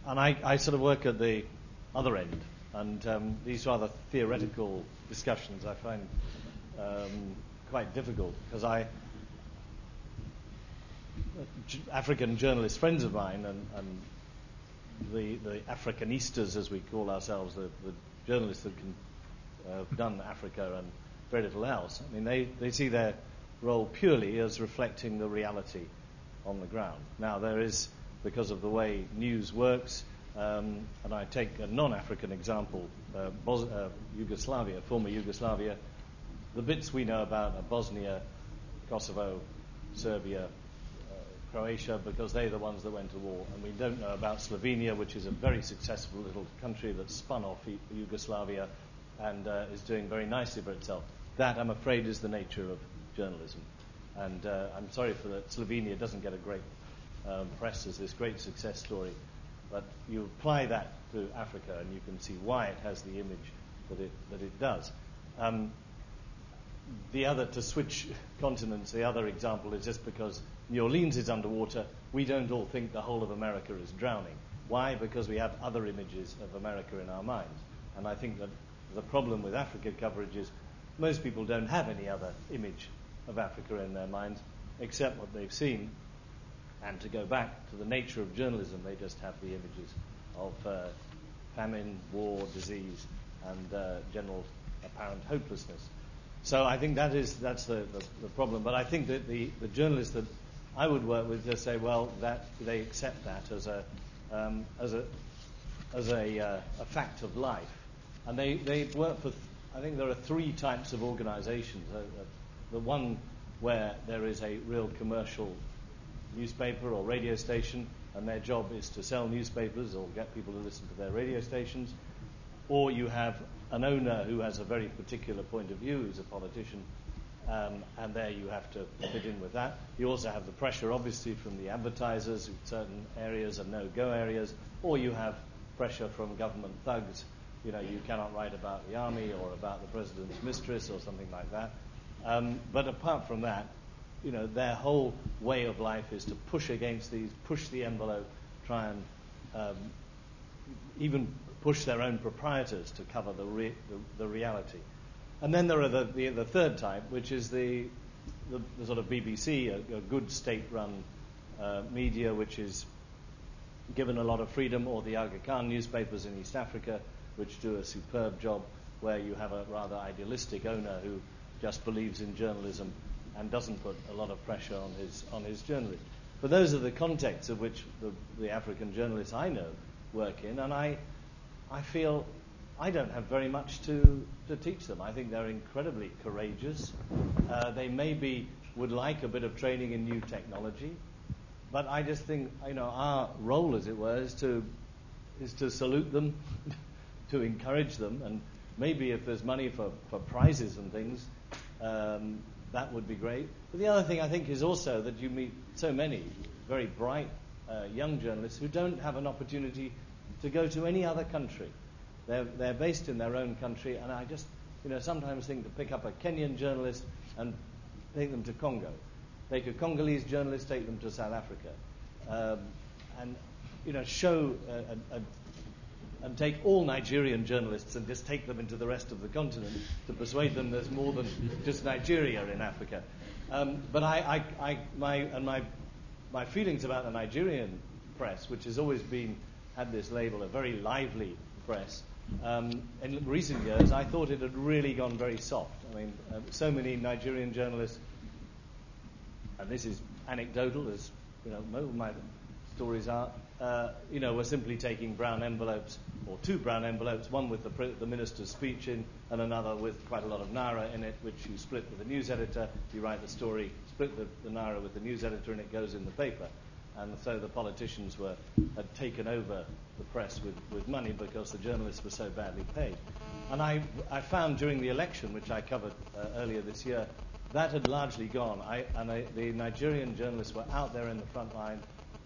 and I, I, sort of work at the other end, and um, these rather theoretical discussions I find um, quite difficult because I. African journalist friends of mine and, and the, the Africanistas, as we call ourselves, the, the journalists that can uh, have done Africa and very little else. I mean, they, they see their role purely as reflecting the reality on the ground. Now, there is, because of the way news works, um, and I take a non-African example, uh, Bos- uh, Yugoslavia, former Yugoslavia. The bits we know about are Bosnia, Kosovo, Serbia, Croatia because they're the ones that went to war. And we don't know about Slovenia, which is a very successful little country that spun off Yugoslavia and uh, is doing very nicely for itself. That, I'm afraid, is the nature of journalism. And uh, I'm sorry for that. Slovenia doesn't get a great um, press as this great success story. But you apply that to Africa and you can see why it has the image that it, that it does. Um, the other, to switch continents, the other example is just because New Orleans is underwater, we don't all think the whole of America is drowning. Why? Because we have other images of America in our minds. And I think that the problem with Africa coverage is most people don't have any other image of Africa in their minds except what they've seen. And to go back to the nature of journalism, they just have the images of uh, famine, war, disease, and uh, general apparent hopelessness. So I think that is that's the, the, the, problem. But I think that the, the journalists that I would work with just say, well, that they accept that as a um, as a as a, uh, a, fact of life, and they they work for. Th- I think there are three types of organisations. Uh, uh, the one where there is a real commercial newspaper or radio station, and their job is to sell newspapers or get people to listen to their radio stations, or you have an owner who has a very particular point of view, who's a politician, um, and there you have to fit in with that. You also have the pressure, obviously, from the advertisers. Certain areas are no-go areas, or you have pressure from government thugs. You know, you cannot write about the army or about the president's mistress or something like that. Um, but apart from that, you know, their whole way of life is to push against these, push the envelope, try and um, even push their own proprietors to cover the, re- the, the reality. And then there are the, the, the third type, which is the, the, the sort of BBC, a, a good state-run uh, media, which is given a lot of freedom, or the Aga Khan newspapers in East Africa, which do a superb job, where you have a rather idealistic owner who just believes in journalism and doesn't put a lot of pressure on his on his journalists. But those are the contexts of which the, the African journalists I know work in, and I I feel I don't have very much to, to teach them. I think they're incredibly courageous. Uh, they maybe would like a bit of training in new technology, but I just think you know our role, as it were, is to is to salute them <laughs> to encourage them, and maybe if there's money for, for prizes and things, um, that would be great. But the other thing I think is also that you meet so many very bright uh, young journalists who don't have an opportunity to go to any other country. They're, they're based in their own country, and I just, you know, sometimes think to pick up a Kenyan journalist and take them to Congo. Take a Congolese journalist, take them to South Africa. Um, and, you know, show a, a, and take all Nigerian journalists and just take them into the rest of the continent to persuade them there's more than just Nigeria in Africa. Um, but I, I, I, my, and my, my feelings about the Nigerian press, which has always been had this label, a very lively press, um, in recent years, I thought it had really gone very soft. I mean, uh, so many Nigerian journalists, and this is anecdotal, as you know, most of my stories are, uh, you know, were simply taking brown envelopes, or two brown envelopes, one with the, the, minister's speech in, and another with quite a lot of naira in it, which you split with the news editor. You write the story, split the, the naira with the news editor, and it goes in the paper. And so the politicians were had taken over the press with, with money because the journalists were so badly paid. And I, I found during the election, which I covered uh, earlier this year, that had largely gone. I, and I, the Nigerian journalists were out there in the front line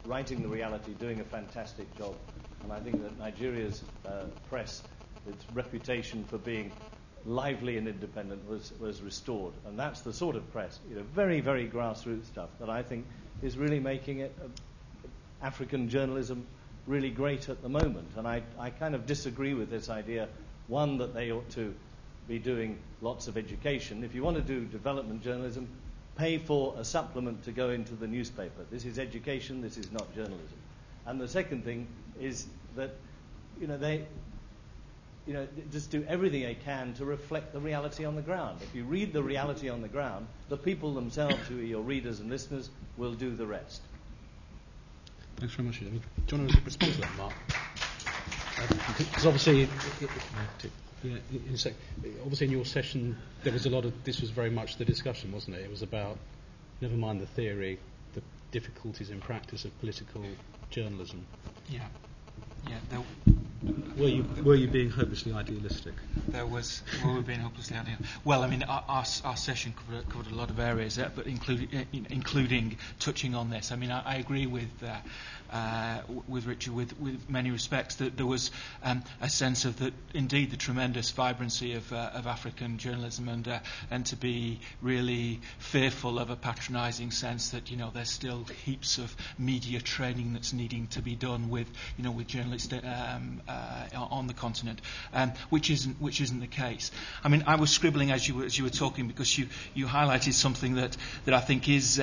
writing the reality, doing a fantastic job. And I think that Nigeria's uh, press, its reputation for being lively and independent, was, was restored. And that's the sort of press, you know, very, very grassroots stuff that I think is really making it uh, African journalism really great at the moment. And I, I kind of disagree with this idea, one, that they ought to be doing lots of education. If you want to do development journalism, pay for a supplement to go into the newspaper. This is education, this is not journalism. And the second thing is that, you know, they, you know, just do everything they can to reflect the reality on the ground. If you read the reality on the ground, the people themselves, who are your readers and listeners, will do the rest. Thanks very much. Do you want to respond to that, Mark? Because obviously, it, it, yeah, in sec- obviously in your session there was a lot of this was very much the discussion, wasn't it? It was about never mind the theory, the difficulties in practice of political journalism. Yeah, yeah. There, were you were you being hopelessly idealistic? There was. Were we being hopelessly idealistic? Well, I mean, our, our, our session covered, covered, a lot of areas, uh, but including uh, including touching on this. I mean, I, I agree with. Uh, uh, with Richard, with, with many respects, that there was um, a sense of that, indeed, the tremendous vibrancy of, uh, of African journalism, and uh, and to be really fearful of a patronising sense that you know there's still heaps of media training that's needing to be done with you know with journalists um, uh, on the continent, um, which isn't which isn't the case. I mean, I was scribbling as you were, as you were talking because you you highlighted something that that I think is.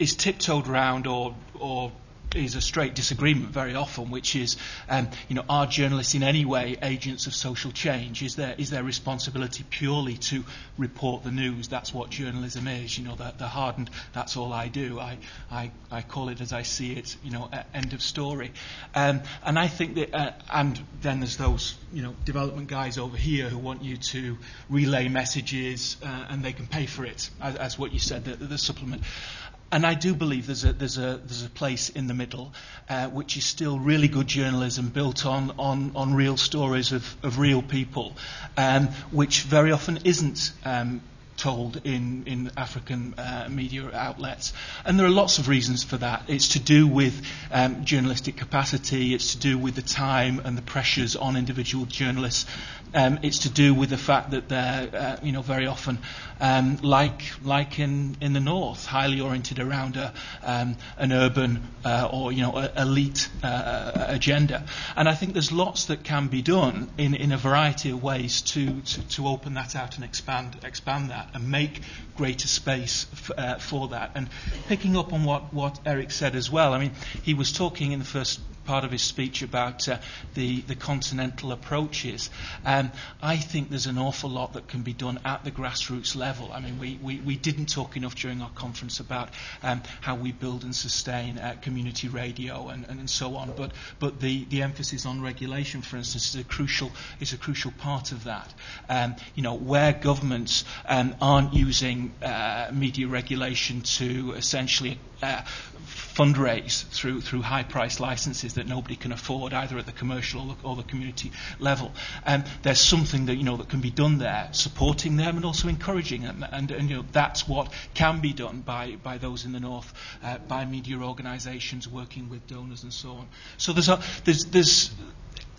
Is tiptoed around or, or is a straight disagreement very often, which is, um, you know, are journalists in any way agents of social change? Is there is their responsibility purely to report the news? That's what journalism is. You know, the, the hardened. That's all I do. I, I, I call it as I see it. You know, end of story. Um, and I think that, uh, and then there's those, you know, development guys over here who want you to relay messages, uh, and they can pay for it, as, as what you said, the, the supplement. And I do believe there's a, there's a, there's a place in the middle, uh, which is still really good journalism built on, on, on real stories of, of real people, um, which very often isn't um, told in, in African uh, media outlets. And there are lots of reasons for that. It's to do with um, journalistic capacity, it's to do with the time and the pressures on individual journalists. Um, it's to do with the fact that they're, uh, you know, very often, um, like like in, in the north, highly oriented around a, um, an urban uh, or you know a, elite uh, agenda. And I think there's lots that can be done in, in a variety of ways to, to, to open that out and expand expand that and make greater space f- uh, for that. And picking up on what, what Eric said as well, I mean, he was talking in the first part of his speech about uh, the, the continental approaches. Um, I think there's an awful lot that can be done at the grassroots level. I mean, we, we, we didn't talk enough during our conference about um, how we build and sustain uh, community radio and, and, and, so on, but, but the, the emphasis on regulation, for instance, is a crucial, is a crucial part of that. Um, you know, where governments um, aren't using uh, media regulation to essentially uh, fundraise through, through high price licenses, that nobody can afford either at the commercial or the, or the community level. Um, there's something that you know that can be done there, supporting them and also encouraging them, and, and you know that's what can be done by by those in the north, uh, by media organisations working with donors and so on. So there's a, there's there's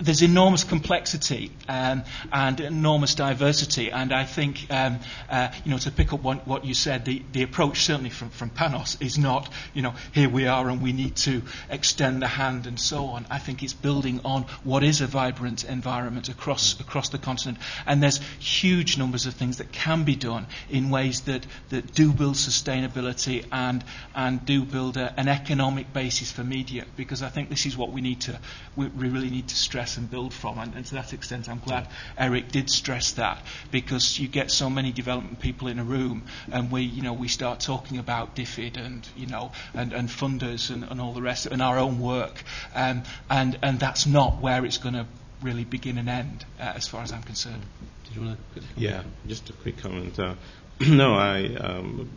there's enormous complexity um, and enormous diversity, and I think, um, uh, you know, to pick up what, what you said, the, the approach certainly from, from Panos is not, you know, here we are and we need to extend the hand and so on. I think it's building on what is a vibrant environment across across the continent, and there's huge numbers of things that can be done in ways that, that do build sustainability and and do build a, an economic basis for media, because I think this is what we need to we, we really need to stress and build from. And, and, to that extent, I'm glad Eric did stress that because you get so many development people in a room, and we, you know, we start talking about DFID and you know, and, and funders and, and all the rest, and our own work, um, and and that's not where it's going to really begin and end, uh, as far as I'm concerned. Did you want to? Yeah, just a quick comment. Uh, <clears throat> no, I, um,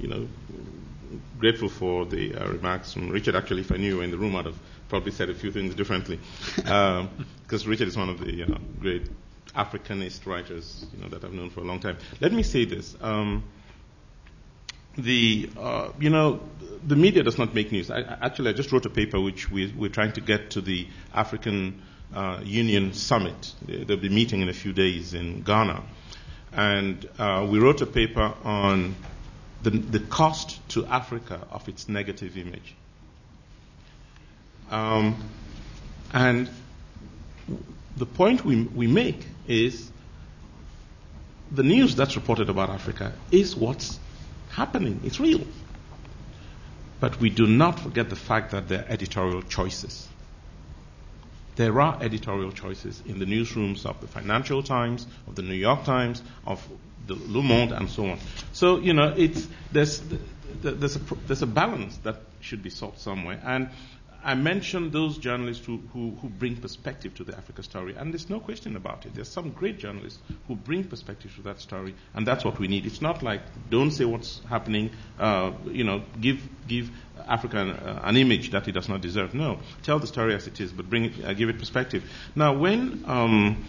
you know, grateful for the uh, remarks from Richard. Actually, if I knew you were in the room, I'd have probably said a few things differently. Because <laughs> um, Richard is one of the uh, great Africanist writers you know, that I've known for a long time. Let me say this. Um, the, uh, you know, the media does not make news. I, actually, I just wrote a paper which we, we're trying to get to the African uh, Union Summit. They'll be meeting in a few days in Ghana. And uh, we wrote a paper on the, the cost to Africa of its negative image. Um, and the point we, we make is the news that's reported about Africa is what's happening. It's real. But we do not forget the fact that there are editorial choices. There are editorial choices in the newsrooms of the Financial Times, of the New York Times, of the Le Monde, and so on. So, you know, it's, there's, there's, a, there's a balance that should be sought somewhere. And I mentioned those journalists who, who, who, bring perspective to the Africa story, and there's no question about it. There's some great journalists who bring perspective to that story, and that's what we need. It's not like don't say what's happening, uh, you know, give give Africa an, uh, an, image that it does not deserve. No, tell the story as it is, but bring it, uh, give it perspective. Now, when um,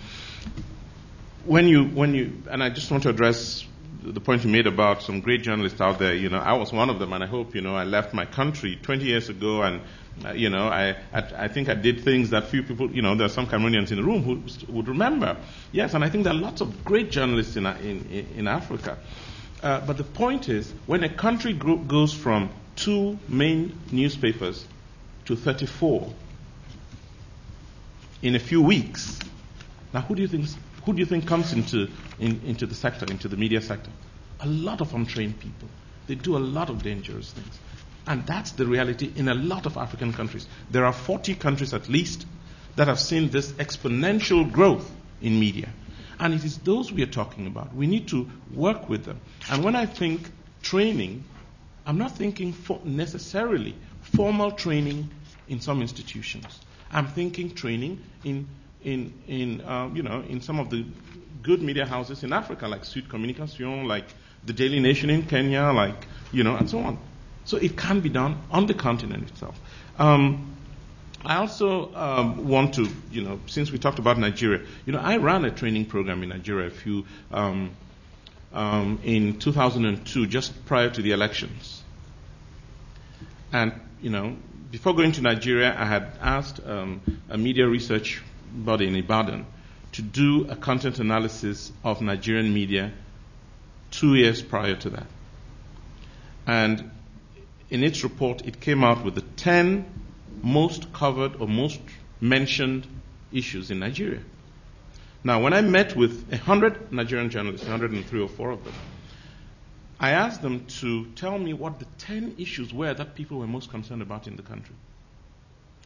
when you when you and I just want to address the point you made about some great journalists out there, you know, I was one of them, and I hope, you know, I left my country 20 years ago, and, uh, you know, I, I, I, think I did things that few people, you know, there are some Cameroonians in the room who would remember. Yes, and I think there are lots of great journalists in, in, in Africa. Uh, but the point is, when a country group goes from two main newspapers to 34 in a few weeks, now who do you think who do you think comes into, in, into the sector, into the media sector? A lot of untrained people. They do a lot of dangerous things. And that's the reality in a lot of African countries. There are 40 countries at least that have seen this exponential growth in media. And it is those we are talking about. We need to work with them. And when I think training, I'm not thinking for necessarily formal training in some institutions. I'm thinking training in in, in uh, you know, in some of the good media houses in Africa, like Sud Communication, like the Daily Nation in Kenya, like, you know, and so on. So it can be done on the continent itself. Um, I also um, want to, you know, since we talked about Nigeria, you know, I ran a training program in Nigeria a few, um, um in 2002, just prior to the elections. And, you know, before going to Nigeria, I had asked um, a media research body in Ibadan to do a content analysis of Nigerian media two years prior to that. And in its report, it came out with the 10 most covered or most mentioned issues in Nigeria. Now, when I met with 100 Nigerian journalists, 103 or 4 of them, I asked them to tell me what the 10 issues were that people were most concerned about in the country.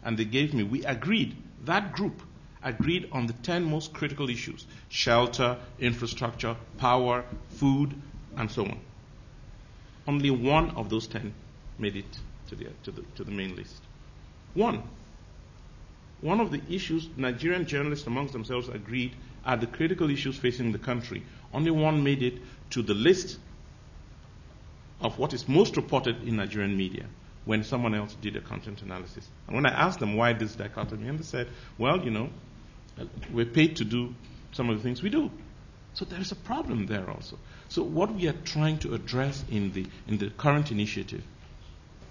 And they gave me, we agreed, that group agreed on the 10 most critical issues shelter, infrastructure, power, food, and so on. Only one of those 10 made it to the, to the, to the main list. One. One of the issues Nigerian journalists amongst themselves agreed are the critical issues facing the country. Only one made it to the list of what is most reported in Nigerian media. when someone else did a content analysis. And when I asked them why this dichotomy, and they said, well, you know, we're paid to do some of the things we do. So there is a problem there also. So what we are trying to address in the, in the current initiative,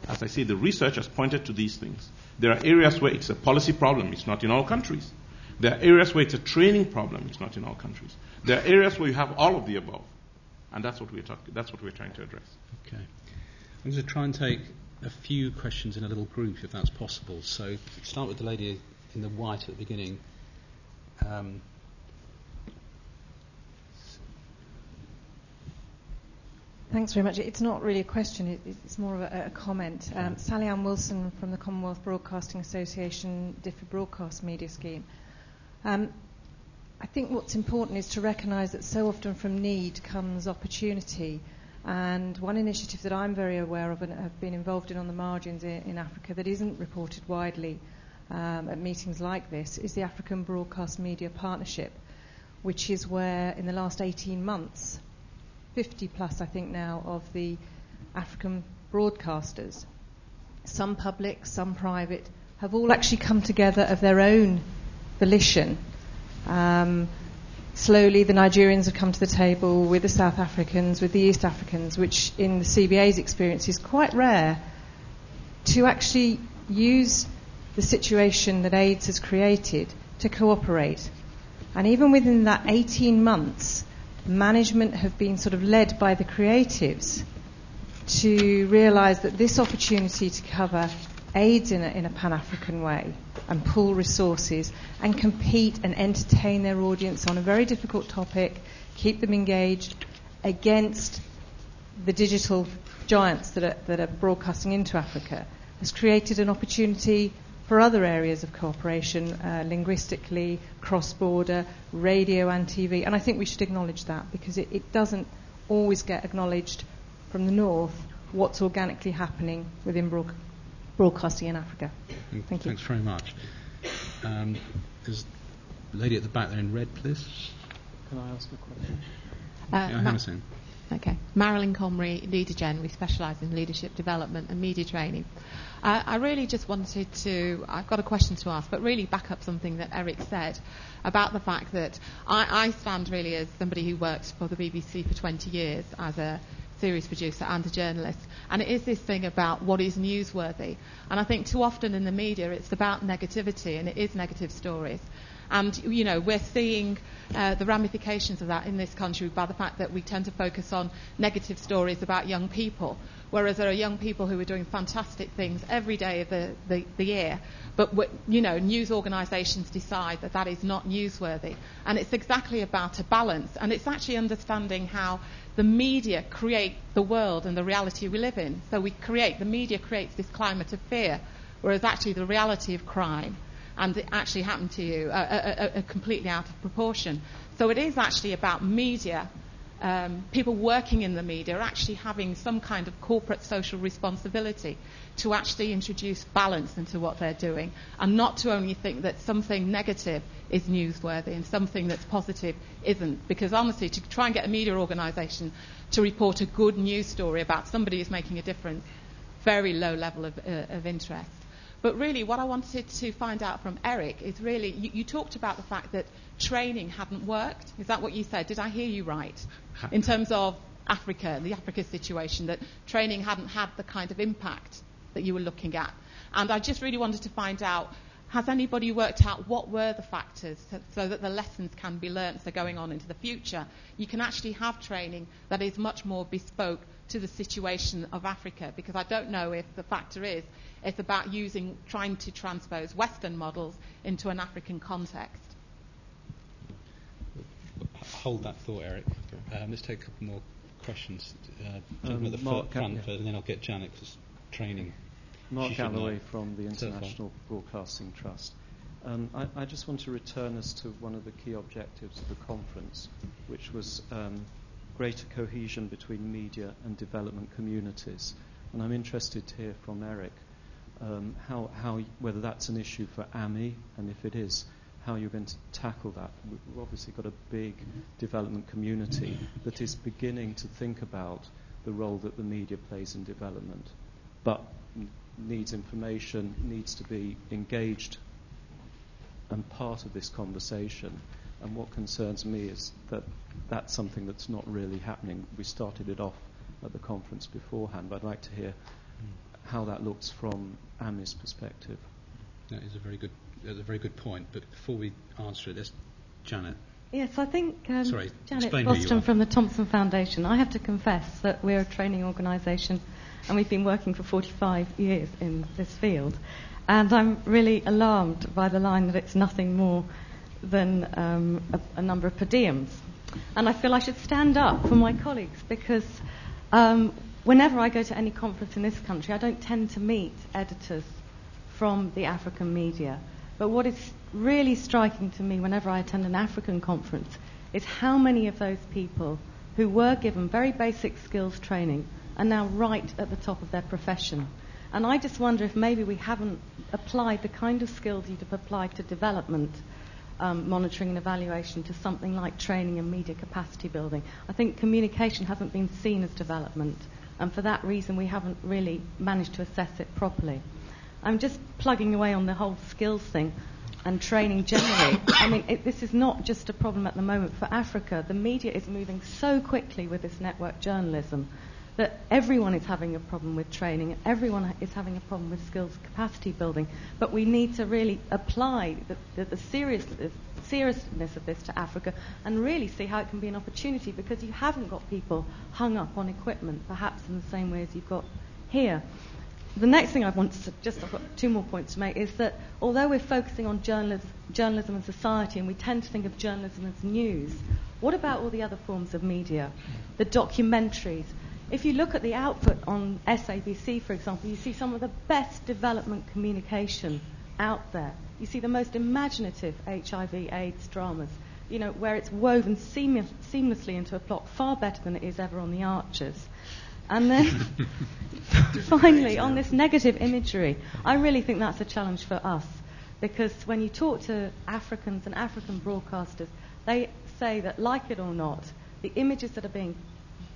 as I say, the research has pointed to these things. There are areas where it's a policy problem, it's not in all countries. There are areas where it's a training problem, it's not in all countries. There are areas where you have all of the above. And that's what we're, talk- that's what we're trying to address. Okay. I'm going to try and take a few questions in a little group, if that's possible. So start with the lady in the white at the beginning. Um, Thanks very much. It's not really a question, it's more of a, a comment. Um, Sally Ann Wilson from the Commonwealth Broadcasting Association DFID Broadcast Media Scheme. Um, I think what's important is to recognise that so often from need comes opportunity. And one initiative that I'm very aware of and have been involved in on the margins in, in Africa that isn't reported widely um, at meetings like this is the African Broadcast Media Partnership, which is where in the last 18 months 50 plus, I think now, of the African broadcasters, some public, some private, have all actually come together of their own volition. Um, slowly, the Nigerians have come to the table with the South Africans, with the East Africans, which in the CBA's experience is quite rare to actually use the situation that AIDS has created to cooperate. And even within that 18 months, management have been sort of led by the creatives to realise that this opportunity to cover AIDS in a, in a Pan African way and pool resources and compete and entertain their audience on a very difficult topic, keep them engaged against the digital giants that are, that are broadcasting into Africa has created an opportunity for other areas of cooperation, uh, linguistically, cross border, radio and TV. And I think we should acknowledge that because it, it doesn't always get acknowledged from the north what's organically happening within broad- broadcasting in Africa. Thank you. Thanks very much. Um, there's a lady at the back there in red, please. Can I ask a question? Uh, yeah, Ma- Hammerson. Okay. Marilyn Comrie, Leader Gen. We specialise in leadership development and media training. I really just wanted to, I've got a question to ask, but really back up something that Eric said about the fact that I, I stand really as somebody who worked for the BBC for 20 years as a series producer and a journalist. And it is this thing about what is newsworthy. And I think too often in the media it's about negativity and it is negative stories. And, you know, we're seeing uh, the ramifications of that in this country by the fact that we tend to focus on negative stories about young people, whereas there are young people who are doing fantastic things every day of the, the, the year. But, you know, news organisations decide that that is not newsworthy. And it's exactly about a balance. And it's actually understanding how the media create the world and the reality we live in. So we create, the media creates this climate of fear, whereas actually the reality of crime and it actually happened to you are, are, are completely out of proportion. So it is actually about media. Um, people working in the media are actually having some kind of corporate social responsibility to actually introduce balance into what they're doing and not to only think that something negative is newsworthy and something that's positive isn't. Because honestly, to try and get a media organisation to report a good news story about somebody who's making a difference, very low level of, uh, of interest. But really, what I wanted to find out from Eric is really, you, you, talked about the fact that training hadn't worked. Is that what you said? Did I hear you right? In terms of Africa, the Africa situation, that training hadn't had the kind of impact that you were looking at. And I just really wanted to find out has anybody worked out what were the factors so, so, that the lessons can be learnt so going on into the future? You can actually have training that is much more bespoke to the situation of Africa because I don't know if the factor is it's about using, trying to transpose Western models into an African context. Hold that thought, Eric. Um, let's take a couple more questions. Uh, Um, the Mark front, Galloway. and then I'll get Janet for training. Mark She Galloway from the So. International Broadcasting Trust. Um, I, I just want to return us to one of the key objectives of the conference, which was um, greater cohesion between media and development communities. And I'm interested to hear from Eric um, how, how, whether that's an issue for AMI, and if it is, how you're going to tackle that. We've obviously got a big development community that is beginning to think about the role that the media plays in development. but needs information, needs to be engaged and part of this conversation. And what concerns me is that that's something that's not really happening. We started it off at the conference beforehand, but I'd like to hear how that looks from Ami's perspective. That is a very good, that's a very good point. But before we answer it, let's Janet. Yes, I think um, Sorry, Janet explain who you Boston from the Thomson Foundation. I have to confess that we're a training organisation and we've been working for 45 years in this field. And I'm really alarmed by the line that it's nothing more than um, a, a number of per diems. And I feel I should stand up for my colleagues because um, whenever I go to any conference in this country, I don't tend to meet editors from the African media. But what is really striking to me whenever I attend an African conference is how many of those people who were given very basic skills training are now right at the top of their profession. And I just wonder if maybe we haven't applied the kind of skills you'd have applied to development um, monitoring and evaluation to something like training and media capacity building. I think communication hasn't been seen as development, and for that reason, we haven't really managed to assess it properly. I'm just plugging away on the whole skills thing and training generally. I mean, it, this is not just a problem at the moment for Africa. The media is moving so quickly with this network journalism that everyone is having a problem with training, everyone is having a problem with skills capacity building. But we need to really apply the, the, the seriousness, seriousness of this to Africa and really see how it can be an opportunity because you haven't got people hung up on equipment, perhaps in the same way as you've got here. The next thing I want to just, I've got two more points to make, is that although we're focusing on journalism, journalism and society and we tend to think of journalism as news, what about all the other forms of media? The documentaries, if you look at the output on SABC, for example, you see some of the best development communication out there. You see the most imaginative HIV/AIDS dramas, you know, where it's woven seamless, seamlessly into a plot far better than it is ever on the Archers. And then, <laughs> finally, on this negative imagery, I really think that's a challenge for us because when you talk to Africans and African broadcasters, they say that, like it or not, the images that are being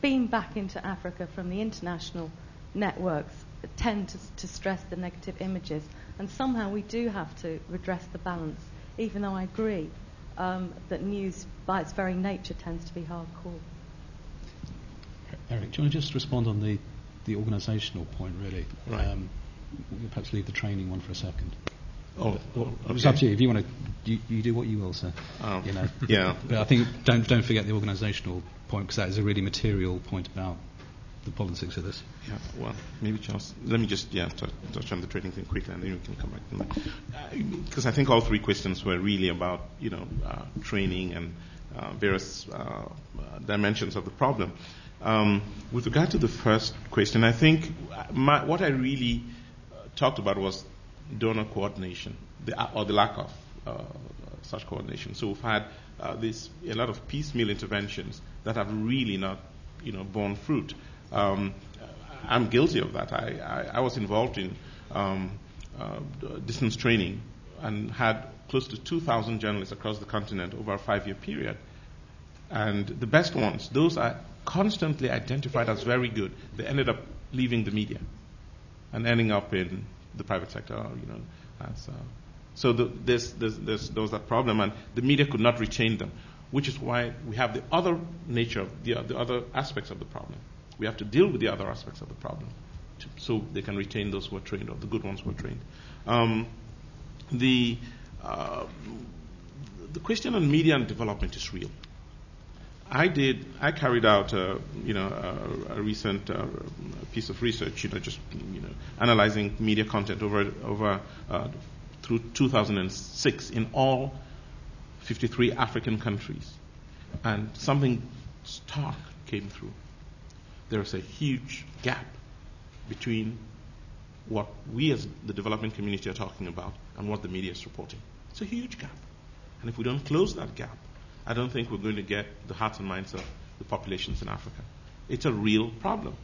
beam back into Africa from the international networks tend to, to, stress the negative images. And somehow we do have to redress the balance, even though I agree um, that news, by its very nature, tends to be hardcore. Eric, do you want to just respond on the, the organisational point, really? Right. Um, we'll perhaps leave the training one for a second. Oh, Well, okay. It's up to you. If you want to, you, you do what you will, sir. Um, you know. <laughs> yeah. But I think don't don't forget the organisational point because that is a really material point about the politics of this. Yeah, well, maybe Charles, let me just yeah touch, touch on the trading thing quickly, and then we can come back to that. Because I think all three questions were really about you know uh, training and uh, various uh, uh, dimensions of the problem. Um, with regard to the first question, I think my, what I really uh, talked about was donor coordination, the, or the lack of uh, such coordination. So we've had uh, this a lot of piecemeal interventions that have really not, you know, borne fruit. Um, I'm guilty of that. I, I, I was involved in um, uh, distance training and had close to 2,000 journalists across the continent over a five-year period. And the best ones, those are constantly identified as very good. They ended up leaving the media and ending up in the private sector, you know. As, uh, so the, there's, there's, there's, there was that problem, and the media could not retain them, which is why we have the other nature, the, the other aspects of the problem. We have to deal with the other aspects of the problem to, so they can retain those who are trained, or the good ones who are trained. Um, the, uh, the question on media and development is real. I did. I carried out, a, you know, a, a recent uh, piece of research. You know, just you know, analyzing media content over over uh, through 2006 in all 53 African countries, and something stark came through. There is a huge gap between what we as the development community are talking about and what the media is reporting. It's a huge gap, and if we don't close that gap, I don't think we're going to get the hearts and minds of the populations in Africa. It's a real problem.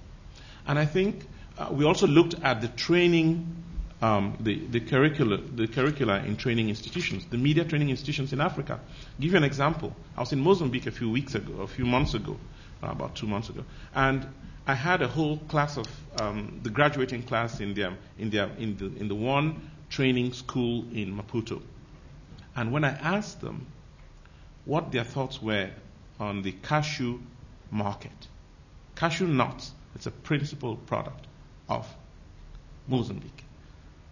And I think uh, we also looked at the training, um, the, the, curricula, the curricula in training institutions, the media training institutions in Africa. I'll give you an example. I was in Mozambique a few weeks ago, a few months ago, uh, about two months ago, and I had a whole class of um, the graduating class in the, in, the, in, the, in the one training school in Maputo. And when I asked them what their thoughts were on the cashew market, cashew nuts, it's a principal product of Mozambique.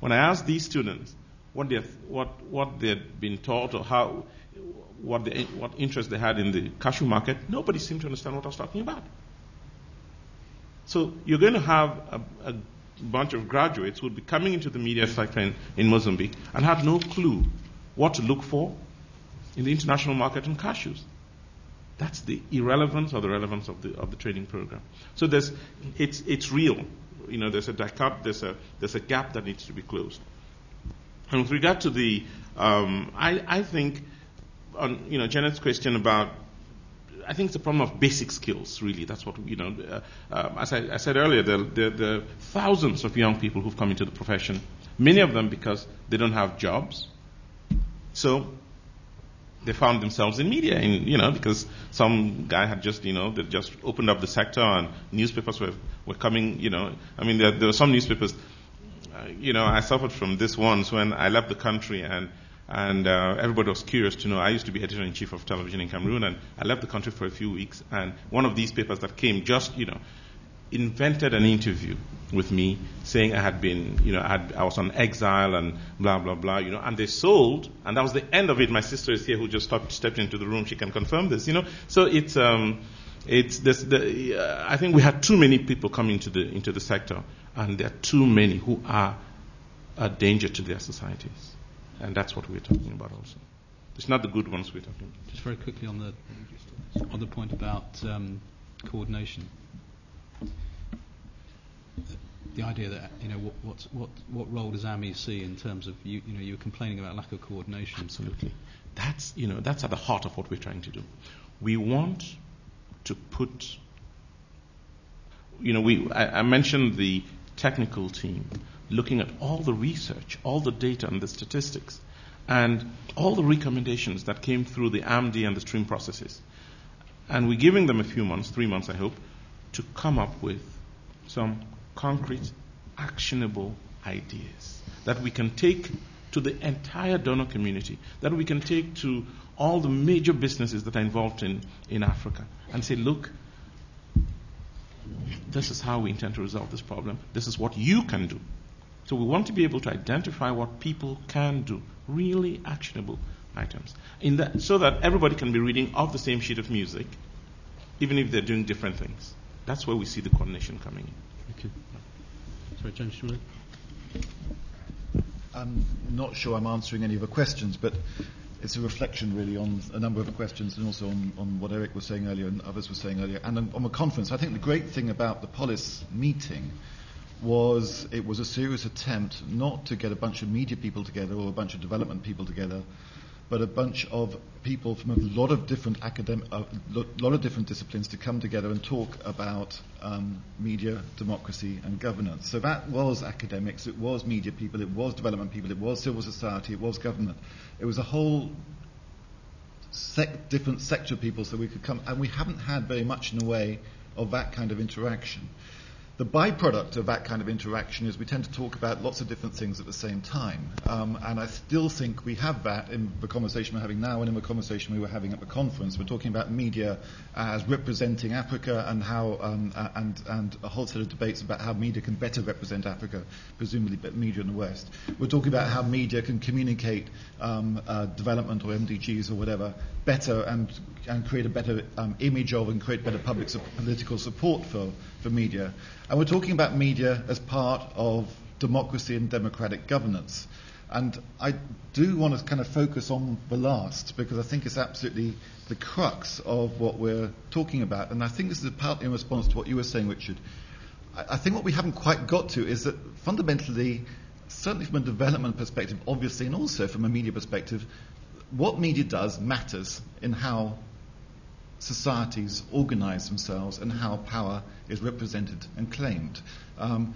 When I asked these students what they what what they had been taught or how what what interest they had in the cashew market, nobody seemed to understand what I was talking about. So you're going to have a, a bunch of graduates who would be coming into the media sector in, in Mozambique and have no clue what to look for in the international market in cashews. That's the irrelevance or the relevance of the of the training program. So there's it's it's real. You know, there's a dicot, there's a there's a gap that needs to be closed. And with regard to the, um, I I think, on you know Janet's question about I think it's a problem of basic skills, really. That's what, you know, uh, uh, as I, I, said earlier, there, there, are thousands of young people who've come into the profession, many of them because they don't have jobs. So they found themselves in media, in, you know, because some guy had just, you know, they just opened up the sector and newspapers were, were coming, you know. I mean, there, there were some newspapers, uh, you know, I suffered from this once when I left the country and and uh, everybody was curious to know. I used to be editor in chief of television in Cameroon, and I left the country for a few weeks. And one of these papers that came just, you know, invented an interview with me saying I had been, you know, I, had, I was on exile and blah blah blah, you know. And they sold, and that was the end of it. My sister is here, who just stopped, stepped into the room. She can confirm this, you know. So it's. Um, it's this, the, uh, I think we had too many people coming into the into the sector, and there are too many who are a danger to their societies. And that's what we're talking about also. It's not the good ones we're talking about. Just very quickly on the, on the point about um, coordination. The idea that you know what what what what role does AMI see in terms of you you know you were complaining about lack of coordination. Absolutely, that's you know that's at the heart of what we're trying to do. We want to put you know we I, I mentioned the technical team looking at all the research, all the data and the statistics, and all the recommendations that came through the AMD and the stream processes. And we're giving them a few months, three months, I hope, to come up with some concrete, actionable ideas that we can take to the entire donor community, that we can take to all the major businesses that are involved in, in Africa and say, look, this is how we intend to resolve this problem. This is what you can do. So we want to be able to identify what people can do, really actionable items, that, so that everybody can be reading off the same sheet of music, even if they're doing different things. That's where we see the coordination coming in. Thank you. Sorry, James, I'm not sure I'm answering any of the questions, but it's a reflection really on a number of questions and also on, on what Eric was saying earlier and others were saying earlier. And on the conference, I think the great thing about the Polis meeting was it was a serious attempt not to get a bunch of media people together or a bunch of development people together, but a bunch of people from a lot of different academic, a uh, lot of different disciplines to come together and talk about um, media, democracy, and governance. So that was academics, it was media people, it was development people, it was civil society, it was government. It was a whole sec- different sector of people, so we could come, and we haven't had very much in the way of that kind of interaction. The byproduct of that kind of interaction is we tend to talk about lots of different things at the same time. Um, and I still think we have that in the conversation we're having now and in the conversation we were having at the conference. We're talking about media as representing Africa and how, um, and, and a whole set of debates about how media can better represent Africa, presumably media in the West. We're talking about how media can communicate um, uh, development or MDGs or whatever better and, and create a better um, image of and create better public su- political support for, for media. And we're talking about media as part of democracy and democratic governance. And I do want to kind of focus on the last because I think it's absolutely the crux of what we're talking about. And I think this is partly in response to what you were saying, Richard. I, I think what we haven't quite got to is that fundamentally, certainly from a development perspective, obviously, and also from a media perspective, what media does matters in how societies organize themselves and how power is represented and claimed. Um,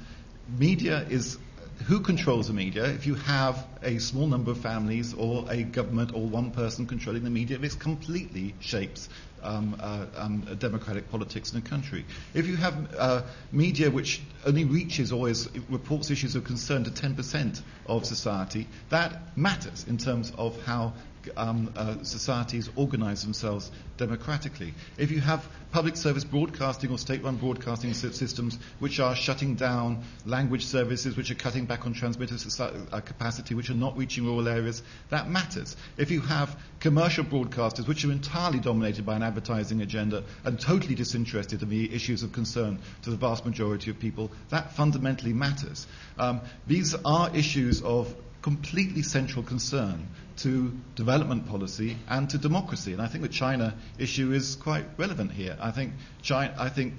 media is who controls the media? If you have a small number of families or a government or one person controlling the media, this completely shapes um, uh, um, democratic politics in a country. If you have uh, media which only reaches or is, reports issues of concern to 10% of society, that matters in terms of how um, uh, societies organize themselves democratically. If you have public service broadcasting or state run broadcasting systems which are shutting down language services, which are cutting back on transmitter uh, capacity, which are not reaching rural areas, that matters. If you have commercial broadcasters which are entirely dominated by an advertising agenda and totally disinterested in the issues of concern to the vast majority of people, that fundamentally matters. Um, these are issues of completely central concern to development policy and to democracy. And I think the China issue is quite relevant here. I think China, I think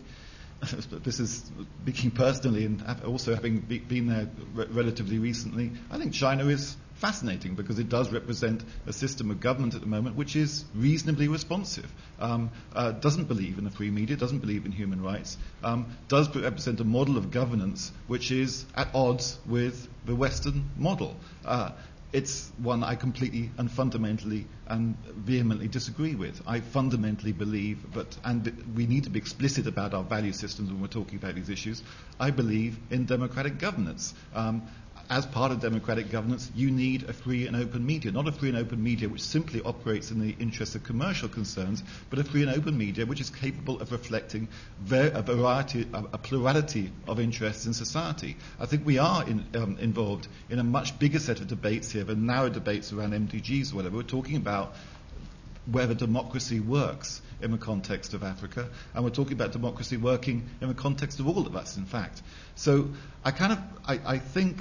<laughs> this is speaking personally and also having been there re- relatively recently. I think China is fascinating because it does represent a system of government at the moment which is reasonably responsive, um, uh, doesn't believe in the free media, doesn't believe in human rights, um, does represent a model of governance which is at odds with the Western model. Uh, it's one I completely and fundamentally and vehemently disagree with. I fundamentally believe that, and we need to be explicit about our value systems when we're talking about these issues. I believe in democratic governance. Um, as part of democratic governance, you need a free and open media. Not a free and open media which simply operates in the interests of commercial concerns, but a free and open media which is capable of reflecting a variety, a plurality of interests in society. I think we are in, um, involved in a much bigger set of debates here than narrow debates around MDGs or whatever. We're talking about whether democracy works in the context of Africa, and we're talking about democracy working in the context of all of us, in fact. So I kind of, I, I think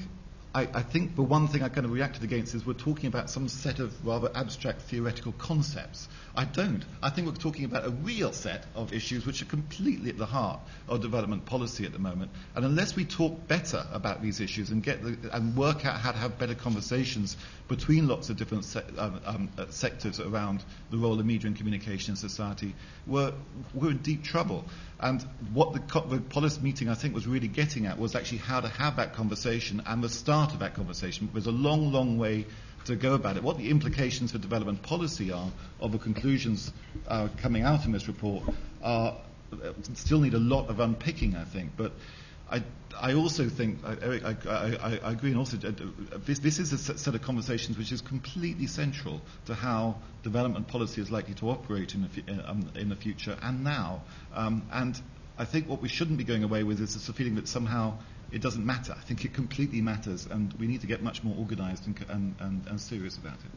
I, I, think the one thing I kind of reacted against is we're talking about some set of rather abstract theoretical concepts. I don't. I think we're talking about a real set of issues which are completely at the heart of development policy at the moment. And unless we talk better about these issues and get the, and work out how to have better conversations between lots of different se- um, um, uh, sectors around the role of media and communication in society, we're, we're in deep trouble. And what the, co- the Polis meeting, I think, was really getting at was actually how to have that conversation and the start of that conversation. There's a long, long way to go about it. What the implications for development policy are of the conclusions uh, coming out in this report are, uh, still need a lot of unpicking, I think. But I, I also think, Eric, I, I, I, agree, and also uh, this, this is a set of conversations which is completely central to how development policy is likely to operate in the, um, in the future and now. Um, and I think what we shouldn't be going away with is this feeling that somehow it doesn't matter. I think it completely matters, and we need to get much more organised and, and, and, and, serious about it.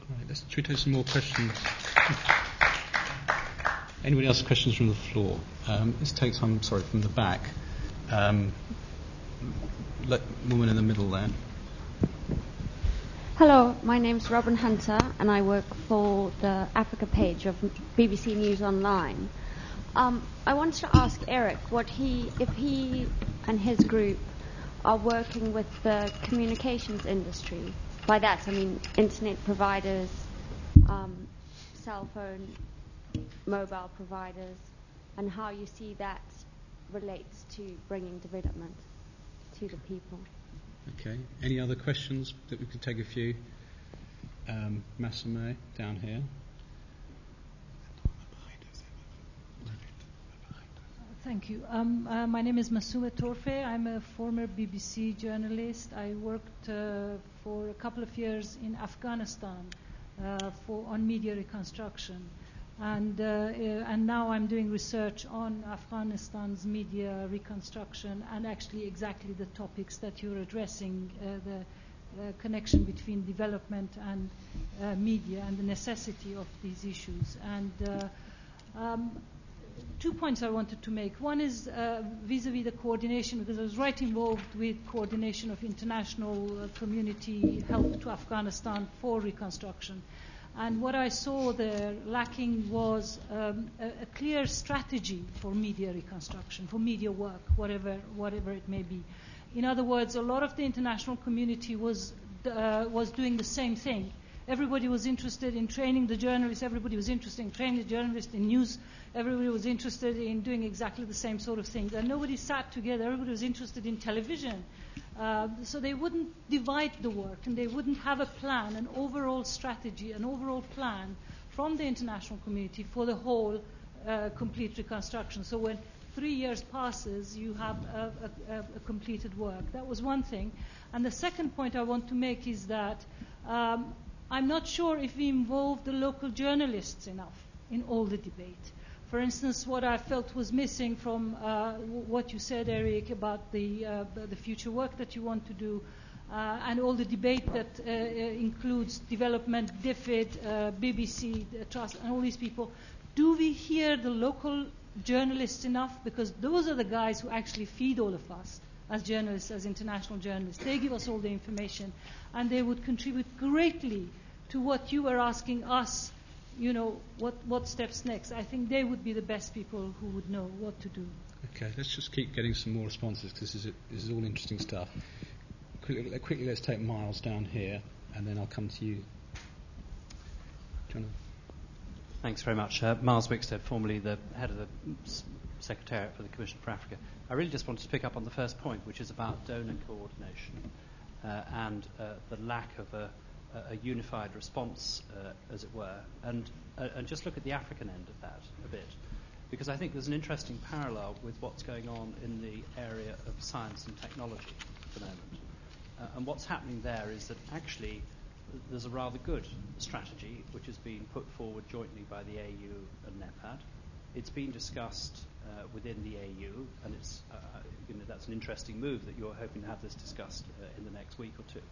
All right, let's should we take some more questions. Anybody else questions from the floor? Um, let's take some. Sorry, from the back. Um, let, woman in the middle there. Hello, my name is Robin Hunter, and I work for the Africa page of BBC News Online. Um, I wanted to ask Eric what he, if he and his group are working with the communications industry. By that, I mean internet providers, um, cell phone, mobile providers, and how you see that relates to bringing development to the people. Okay. Any other questions that we could take a few? Um, Massoumeh down here. Thank you. Um, uh, my name is Massoumeh Torfeh. I'm a former BBC journalist. I worked uh, for a couple of years in Afghanistan uh, for, on media reconstruction. And, uh, uh, and now I'm doing research on Afghanistan's media reconstruction and actually exactly the topics that you're addressing uh, the connection between development and media and the necessity of these issues. And um, two points I wanted to make. One is uh, vis-a-vis the coordination, because I was right involved with coordination of international uh, community help to Afghanistan for reconstruction. And what I saw there lacking was um, a, a, clear strategy for media reconstruction, for media work, whatever, whatever it may be. In other words, a lot of the international community was, uh, was doing the same thing. Everybody was interested in training the journalists, everybody was interested in training the journalists in news everybody was interested in doing exactly the same sort of thing. And nobody sat together. Everybody was interested in television. Uh, so they wouldn't divide the work and they wouldn't have a plan, an overall strategy, an overall plan from the international community for the whole uh, complete reconstruction. So when three years passes, you have a, a, a, completed work. That was one thing. And the second point I want to make is that um, I'm not sure if we involve the local journalists enough in all the debate. For instance, what I felt was missing from uh, what you said, Eric, about the, uh, the future work that you want to do, uh, and all the debate that uh, uh, includes development, DFID, uh, BBC, Trust, and all these people. Do we hear the local journalists enough? Because those are the guys who actually feed all of us as journalists, as international journalists. They give us all the information, and they would contribute greatly to what you were asking us you know, what, what steps next. I think they would be the best people who would know what to do. Okay, let's just keep getting some more responses because this is, this is all interesting stuff. Quickly, quickly, let's take Myles down here, and then I'll come to you. Jonathan. Thanks very much. Uh, Myles Wickstead, formerly the head of the Secretariat for the Commission for Africa. I really just wanted to pick up on the first point, which is about donor coordination uh, and uh, the lack of a a, unified response, uh, as it were, and, uh, and just look at the African end of that a bit. Because I think there's an interesting parallel with what's going on in the area of science and technology at the moment. Uh, and what's happening there is that actually there's a rather good strategy which has been put forward jointly by the AU and NEPAD. It's been discussed uh, within the AU, and it's, uh, you know, that's an interesting move that you're hoping to have this discussed uh, in the next week or two.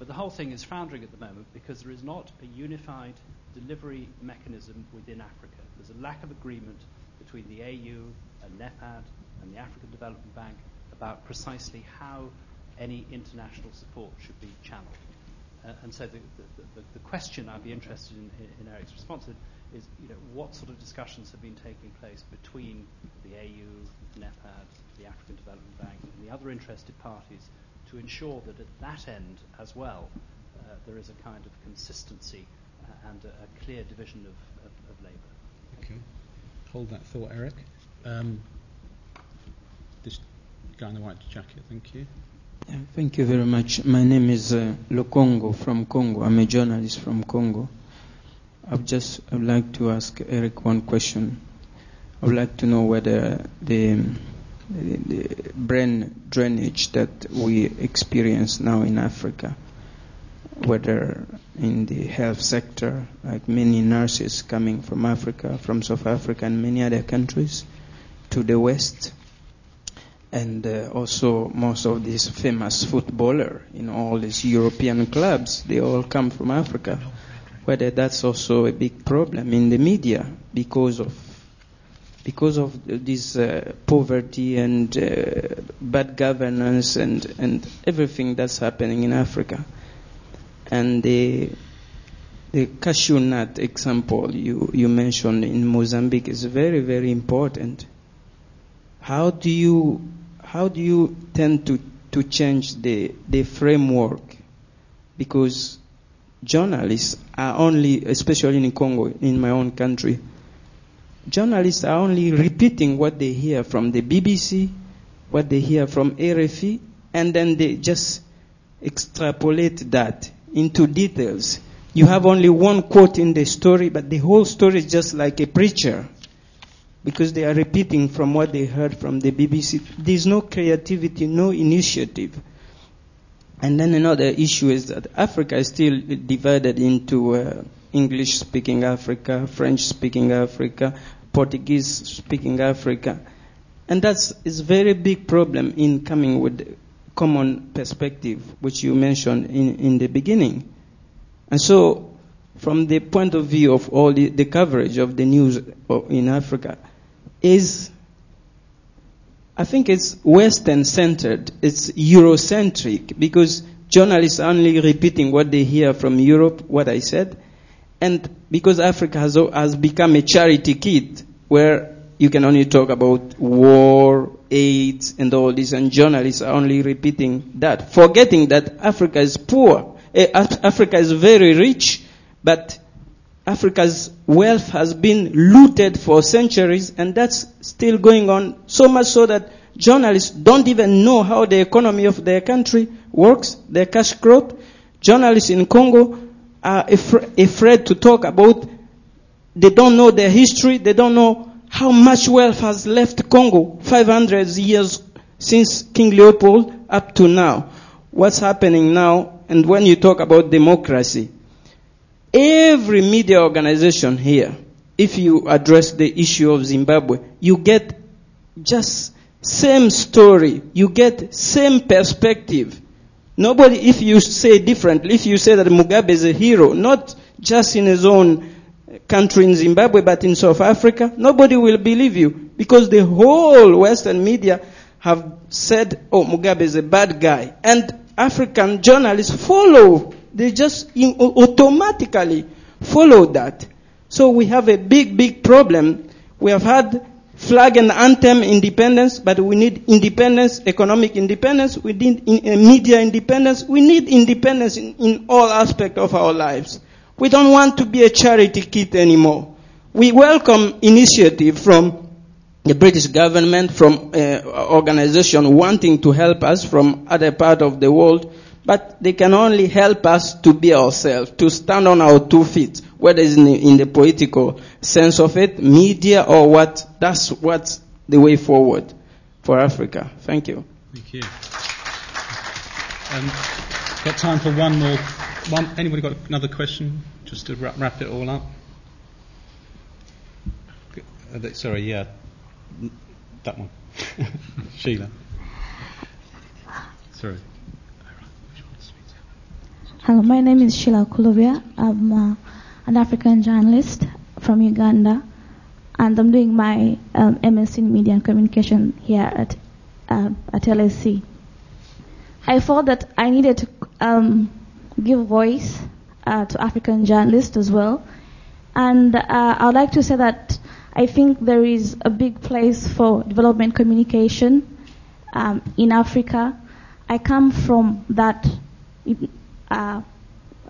But the whole thing is foundering at the moment because there is not a unified delivery mechanism within Africa. There's a lack of agreement between the AU and NEPAD and the African Development Bank about precisely how any international support should be channeled. Uh, and so the, the, the, the, question I'd be interested in, in, Eric's response is, you know, what sort of discussions have been taking place between the AU, NEPAD, the African Development Bank, and the other interested parties to ensure that at that end as well uh, there is a kind of consistency uh, and a, a, clear division of, of, of, labour. Okay. Hold that thought, Eric. Um, this guy in the white jacket, thank you. Thank you very much. My name is uh, Lokongo from Congo. I'm a journalist from Congo. I've just I'd like to ask Eric one question. I would like to know whether the the brain drainage that we experience now in Africa, whether in the health sector, like many nurses coming from Africa, from South Africa and many other countries to the West, and uh, also most of these famous footballer in all these European clubs, they all come from Africa. Whether that's also a big problem in the media because of because of this uh, poverty and uh, bad governance and, and everything that's happening in Africa. And the, the cashew nut example you, you mentioned in Mozambique is very, very important. How do you, how do you tend to, to change the, the framework? Because journalists are only, especially in Congo, in my own country, journalists are only repeating what they hear from the BBC, what they hear from RFI, and then they just extrapolate that into details. You have only one quote in the story, but the whole story is just like a preacher because they are repeating from what they heard from the BBC. There's no creativity, no initiative. And then another issue is that Africa is still divided into uh, English speaking Africa, French speaking Africa, Portuguese speaking Africa. And that's a very big problem in coming with common perspective, which you mentioned in, in the beginning. And so, from the point of view of all the, the coverage of the news uh, in Africa, is I think it's Western centered, it's Eurocentric, because journalists are only repeating what they hear from Europe, what I said, and because Africa has, has become a charity kit where you can only talk about war, AIDS, and all this, and journalists are only repeating that, forgetting that Africa is poor. Eh, Africa is very rich, but Africa's wealth has been looted for centuries, and that's still going on, so much so that journalists don't even know how the economy of their country works, their cash crop. Journalists in Congo Uh, are afraid to talk about They don't know their history. They don't know how much wealth has left Congo 500 years since King Leopold up to now. What's happening now? And when you talk about democracy, every media organization here, if you address the issue of Zimbabwe, you get just same story. You get same perspective. Nobody, if you say differently, if you say that Mugabe is a hero, not just in his own country in Zimbabwe, but in South Africa, nobody will believe you because the whole Western media have said, oh, Mugabe is a bad guy. And African journalists follow. They just automatically follow that. So we have a big, big problem. We have had flag and anthem independence, but we need independence, economic independence, we need in, uh, media independence, we need independence in, in all aspects of our lives. We don't want to be a charity kit anymore. We welcome initiative from the British government, from uh, organization wanting to help us from other part of the world, but they can only help us to be ourselves, to stand on our two feet, whether it's in the, in the political sense of it, media or what. That's what's the way forward for Africa. Thank you. Thank you. Um, got time for one more. One, anybody got another question? Just to wrap, wrap it all up. Uh, sorry, yeah, that one. <laughs> Sheila. Sorry. Hello, my name is Sheila Kulovia. I'm uh, an African journalist from Uganda, and I'm doing my um, MSc in Media and Communication here at uh, at LSE. I thought that I needed to um, give voice uh, to African journalists as well, and uh, I would like to say that I think there is a big place for development communication um, in Africa. I come from that uh,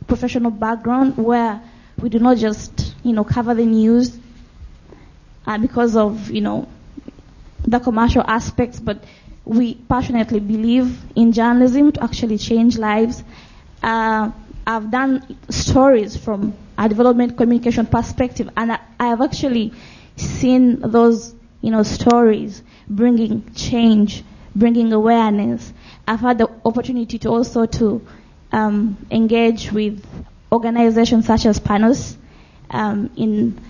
professional background where we do not just, you know, cover the news uh, because of, you know, the commercial aspects, but we passionately believe in journalism to actually change lives. Uh, I've done stories from a development communication perspective, and I, I have actually seen those, you know, stories bringing change, bringing awareness. I've had the opportunity to also to um, engage with organizations such as PANOS um, in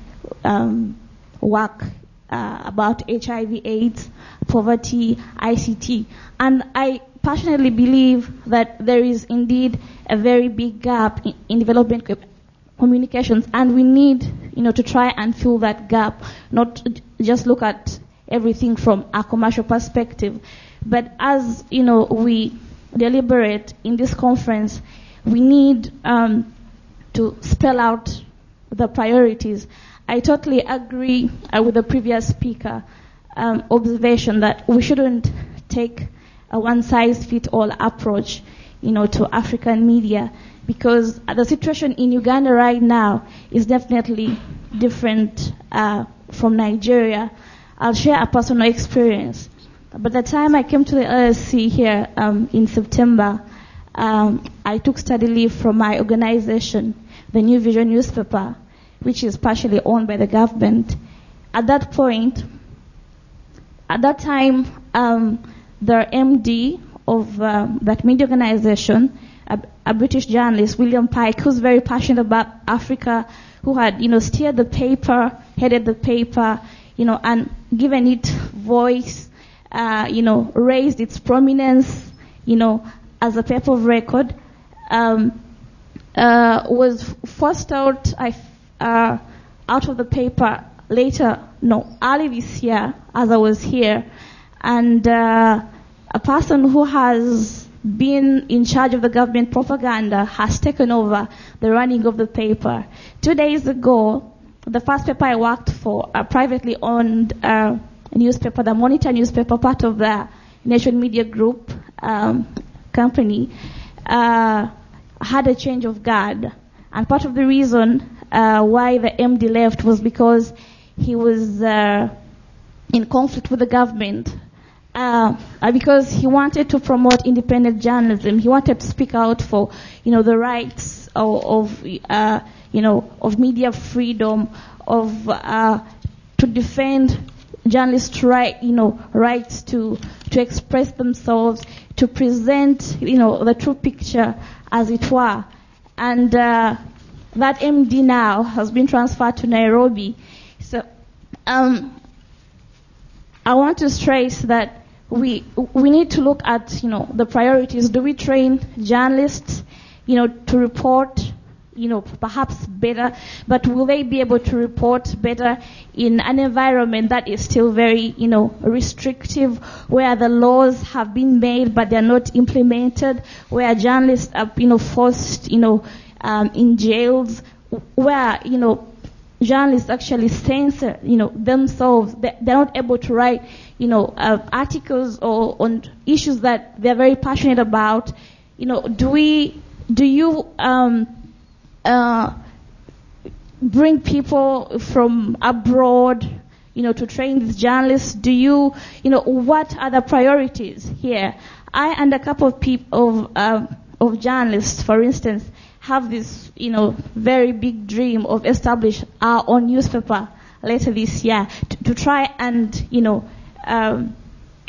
um, work uh, about HIV/AIDS, poverty, ICT, and I passionately believe that there is indeed a very big gap in, in development communications, and we need, you know, to try and fill that gap, not just look at everything from a commercial perspective, but as you know, we deliberate in this conference, we need um, to spell out the priorities. I totally agree uh, with the previous speaker um, observation that we shouldn't take a one-size-fits-all approach, you know, to African media because the situation in Uganda right now is definitely different uh, from Nigeria. I'll share a personal experience. By the time I came to the LSE here um, in September, um, I took study leave from my organization, the New Vision newspaper, which is partially owned by the government. At that point, at that time, um, the MD of um, that media organization, a, a, British journalist, William Pike, who's very passionate about Africa, who had, you know, steered the paper, headed the paper, you know, and given it voice, uh, you know, raised its prominence, you know, as a paper of record, um, uh, was forced out uh, out of the paper later, no, early this year, as I was here, and uh, a person who has been in charge of the government propaganda has taken over the running of the paper. Two days ago, the first paper I worked for, a privately owned uh, newspaper, the Monitor newspaper, part of the Nation Media Group um, company, uh, had a change of guard. And part of the reason uh, why the MD left was because he was uh, in conflict with the government. Uh, because he wanted to promote independent journalism, he wanted to speak out for, you know, the rights of, of uh, you know, of media freedom, of uh, to defend journalists' right, you know, rights to to express themselves, to present, you know, the true picture, as it were. And uh, that MD now has been transferred to Nairobi. So um, I want to stress that we we need to look at you know the priorities. Do we train journalists, you know, to report you know, perhaps better, but will they be able to report better in an environment that is still very, you know, restrictive, where the laws have been made but they're not implemented, where journalists are, you know, forced, you know, um, in jails, where, you know, journalists actually censor, you know, themselves. They're not able to write, you know, uh, articles or on issues that they're very passionate about. You know, do we, do you, um, uh, bring people from abroad, you know, to train these journalists? Do you, you know, what are the priorities here? I and a couple of people of uh, of journalists, for instance, have this, you know, very big dream of establish our own newspaper later this year to, to try and, you know, um,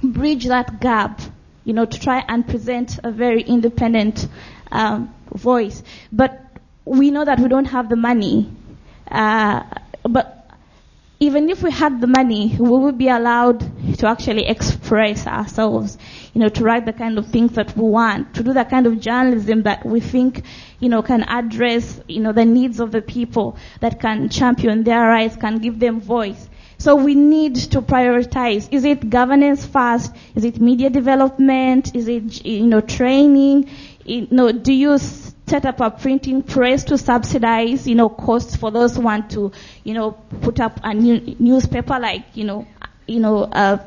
bridge that gap, you know, to try and present a very independent um, voice. But we know that we don't have the money. Uh, but even if we had the money, we would be allowed to actually express ourselves, you know, to write the kind of things that we want, to do the kind of journalism that we think, you know, can address, you know, the needs of the people, that can champion their rights, can give them voice. So we need to prioritize. Is it governance first? Is it media development? Is it, you know, training? You know, do you set up a printing press to subsidize, you know, costs for those who want to, you know, put up a new newspaper like, you know, you know, uh,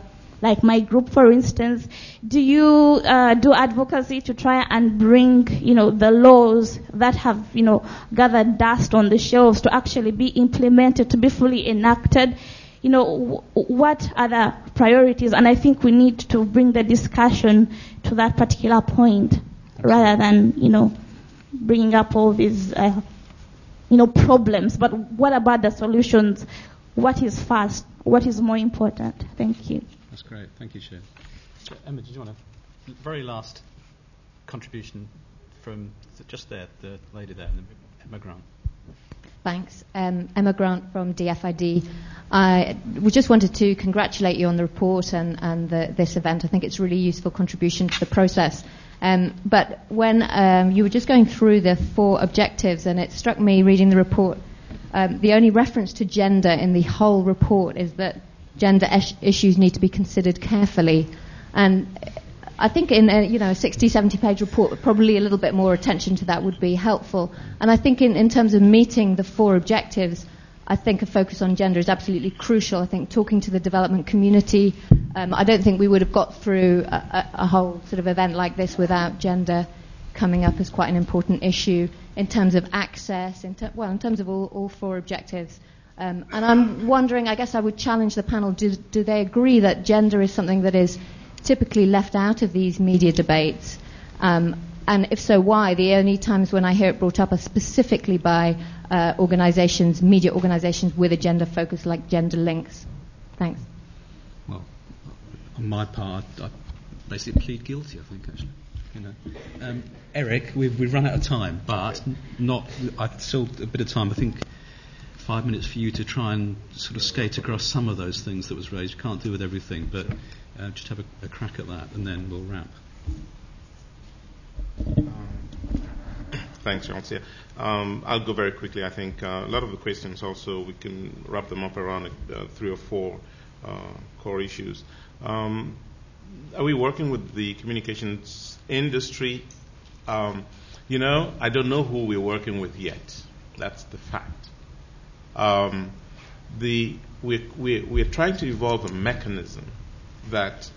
like my group, for instance. Do you uh, do advocacy to try and bring, you know, the laws that have, you know, gathered dust on the shelves to actually be implemented, to be fully enacted? You know, w- what are the priorities? And I think we need to bring the discussion to that particular point rather than, you know, bringing up all these, uh, you know, problems. But what about the solutions? What is first? What is more important? Thank you. That's great. Thank you, Sharon. Emma, did you want to? Very last contribution from just there, the lady there, Emma Grant. Thanks. Um, Emma Grant from DFID. I we just wanted to congratulate you on the report and, and the, this event. I think it's a really useful contribution to the process. Um, but when um, you were just going through the four objectives, and it struck me reading the report, um, the only reference to gender in the whole report is that gender issues need to be considered carefully. And I think in a, you know a 60, 70 page report, probably a little bit more attention to that would be helpful. And I think in, in terms of meeting the four objectives, I think a focus on gender is absolutely crucial. I think talking to the development community, um, I don't think we would have got through a, a, whole sort of event like this without gender coming up as quite an important issue in terms of access, in ter- well, in terms of all, all four objectives. Um, and I'm wondering, I guess I would challenge the panel, do, do they agree that gender is something that is typically left out of these media debates? Um, and if so, why? The only times when I hear it brought up are specifically by uh, organisations, media organisations with a gender focus like Gender Links. Thanks. Well, on my part, I basically plead guilty. I think actually. You know, um, Eric, we've, we've run out of time, but not. I still a bit of time. I think five minutes for you to try and sort of skate across some of those things that was raised. You can't do with everything, but uh, just have a, a crack at that, and then we'll wrap. Thanks. Yeah. Um, I'll go very quickly. I think uh, a lot of the questions also we can wrap them up around uh, three or four uh, core issues. Um, are we working with the communications industry? Um, you know, I don't know who we're working with yet. That's the fact. Um, the, we're, we're, we're trying to evolve a mechanism that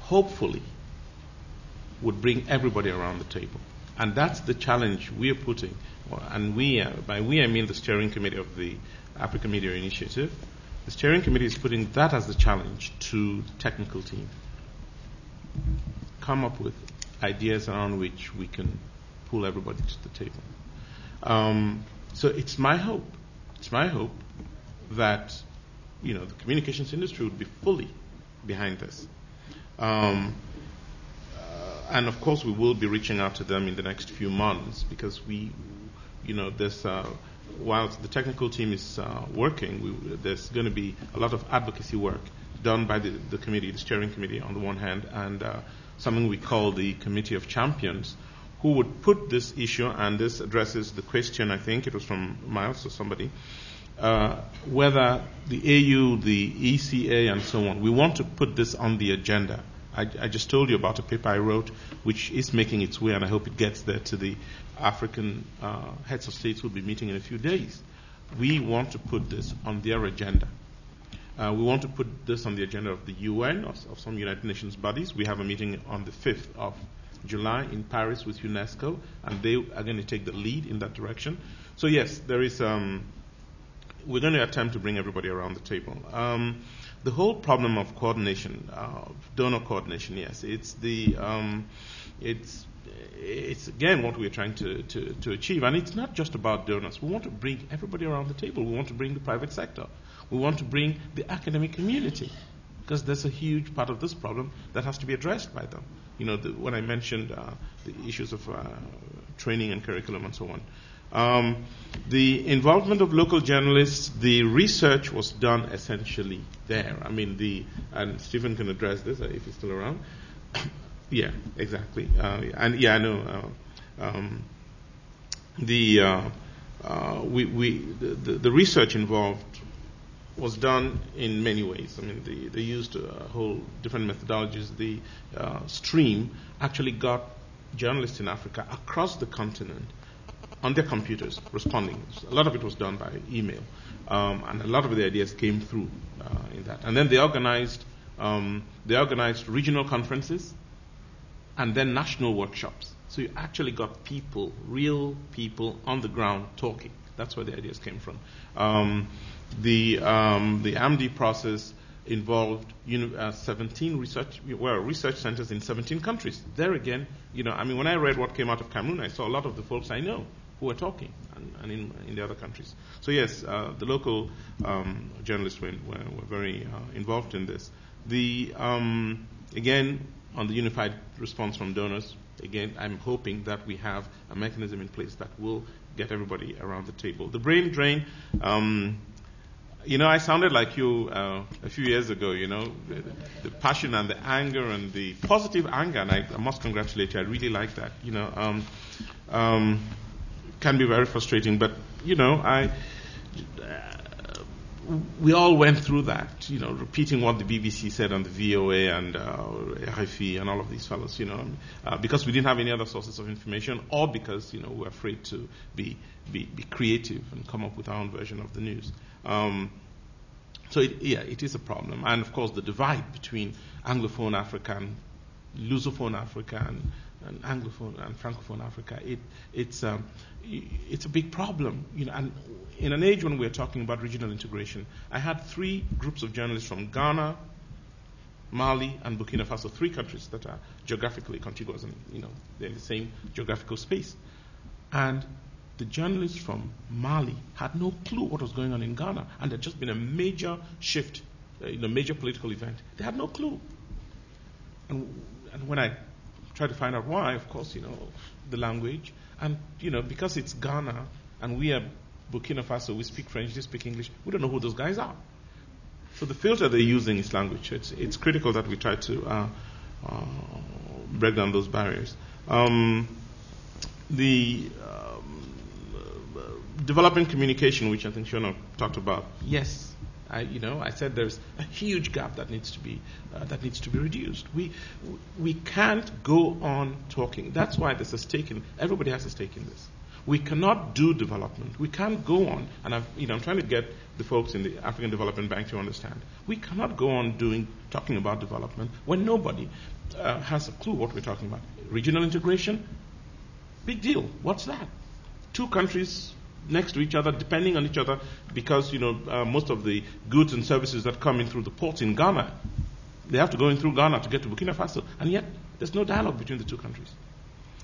hopefully would bring everybody around the table. And that's the challenge we're putting. And we, uh, by we I mean the steering committee of the Africa Media Initiative. The steering committee is putting that as the challenge to the technical team. Come up with ideas around which we can pull everybody to the table. Um, so it's my hope, it's my hope that you know the communications industry would be fully behind this. Um, and of course, we will be reaching out to them in the next few months because we, you know, there's uh, while the technical team is uh, working, we, there's going to be a lot of advocacy work done by the, the committee, the steering committee on the one hand, and uh, something we call the Committee of Champions, who would put this issue, and this addresses the question, I think it was from Myles or somebody, uh, whether the AU, the ECA, and so on, we want to put this on the agenda. I, I, just told you about a paper I wrote, which is making its way, and I hope it gets there to the African uh, heads of states who will be meeting in a few days. We want to put this on their agenda. Uh, we want to put this on the agenda of the UN, of, of some United Nations bodies. We have a meeting on the 5th of July in Paris with UNESCO, and they are going to take the lead in that direction. So, yes, there is. Um, we're going to attempt to bring everybody around the table. Um, the whole problem of coordination, uh, donor coordination, yes, it's the um, it's it's again what we're trying to, to, to achieve, and it's not just about donors. We want to bring everybody around the table. We want to bring the private sector. We want to bring the academic community because there's a huge part of this problem that has to be addressed by them. You know, the, when I mentioned uh, the issues of uh, training and curriculum and so on. Um, the involvement of local journalists, the research was done essentially there. I mean, the and Stephen can address this uh, if he's still around. <coughs> yeah, exactly. Uh, and yeah, I know. Uh, um, the uh, uh, we, we the, the, the, research involved was done in many ways. I mean, they, they used a whole different methodologies. The uh, stream actually got journalists in Africa across the continent on their computers responding. A lot of it was done by email, um, and a lot of the ideas came through uh, in that. And then they organized um, they organized regional conferences and then national workshops. So you actually got people, real people on the ground talking. That's where the ideas came from. Um, the um, the AMDI process involved know, uh, 17 research well research centers in 17 countries. There again, you know, I mean, when I read what came out of Cameroon, I saw a lot of the folks I know who were talking, and, and in, in, the other countries. So yes, uh, the local um, journalists were, were, were very uh, involved in this. The um, again on the unified response from donors. Again, I'm hoping that we have a mechanism in place that will get everybody around the table. The brain drain. Um, you know, I sounded like you uh, a few years ago, you know, the, the, passion and the anger and the positive anger, and I, I must congratulate you. I really like that. You know, um, um, can be very frustrating, but, you know, I. Uh, we all went through that, you know, repeating what the BBC said on the VOA and uh, RFI and all of these fellows, you know, uh, because we didn't have any other sources of information, or because you know we were afraid to be be, be creative and come up with our own version of the news. Um, so it, yeah, it is a problem, and of course the divide between Anglophone Africa and Lusophone Africa and, and Anglophone and Francophone Africa, it, it's um, it's a big problem, you know. And in an age when we're talking about regional integration, I had three groups of journalists from Ghana, Mali, and Burkina Faso, three countries that are geographically contiguous, and you know they're in the same geographical space, and the journalists from Mali had no clue what was going on in Ghana, and there'd just been a major shift, uh, a major political event. They had no clue. And, and when I tried to find out why, of course, you know, the language, and you know, because it's Ghana and we are Burkina Faso, we speak French, they speak English, we don't know who those guys are. So the filter they're using is language. It's, it's critical that we try to uh, uh, break down those barriers. Um, the developing communication, which I think Shona talked about, yes, I, you know, I said there's a huge gap that needs to be uh, that needs to be reduced. We we can't go on talking. That's why there's a stake in. Everybody has a stake in this. We cannot do development. We can't go on, and I've, you know, I'm trying to get the folks in the African Development Bank to understand. We cannot go on doing talking about development when nobody uh, has a clue what we're talking about. Regional integration, big deal. What's that? Two countries next to each other, depending on each other, because you know uh, most of the goods and services that come in through the ports in Ghana, they have to go in through Ghana to get to Burkina Faso, and yet there's no dialogue between the two countries.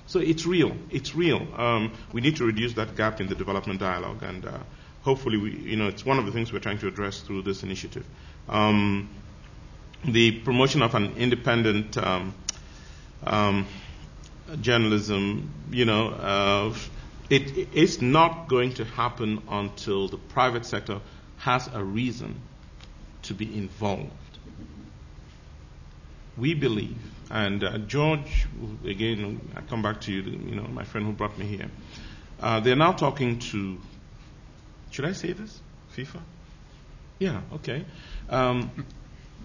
So it's real. It's real. Um, we need to reduce that gap in the development dialogue, and uh, hopefully, we, you know, it's one of the things we're trying to address through this initiative. Um, the promotion of an independent um, um journalism, you know, uh, it is not going to happen until the private sector has a reason to be involved. We believe, and uh, George, again, I come back to you, you know, my friend who brought me here. Uh, they're now talking to, should I say this? FIFA? Yeah, okay. Um,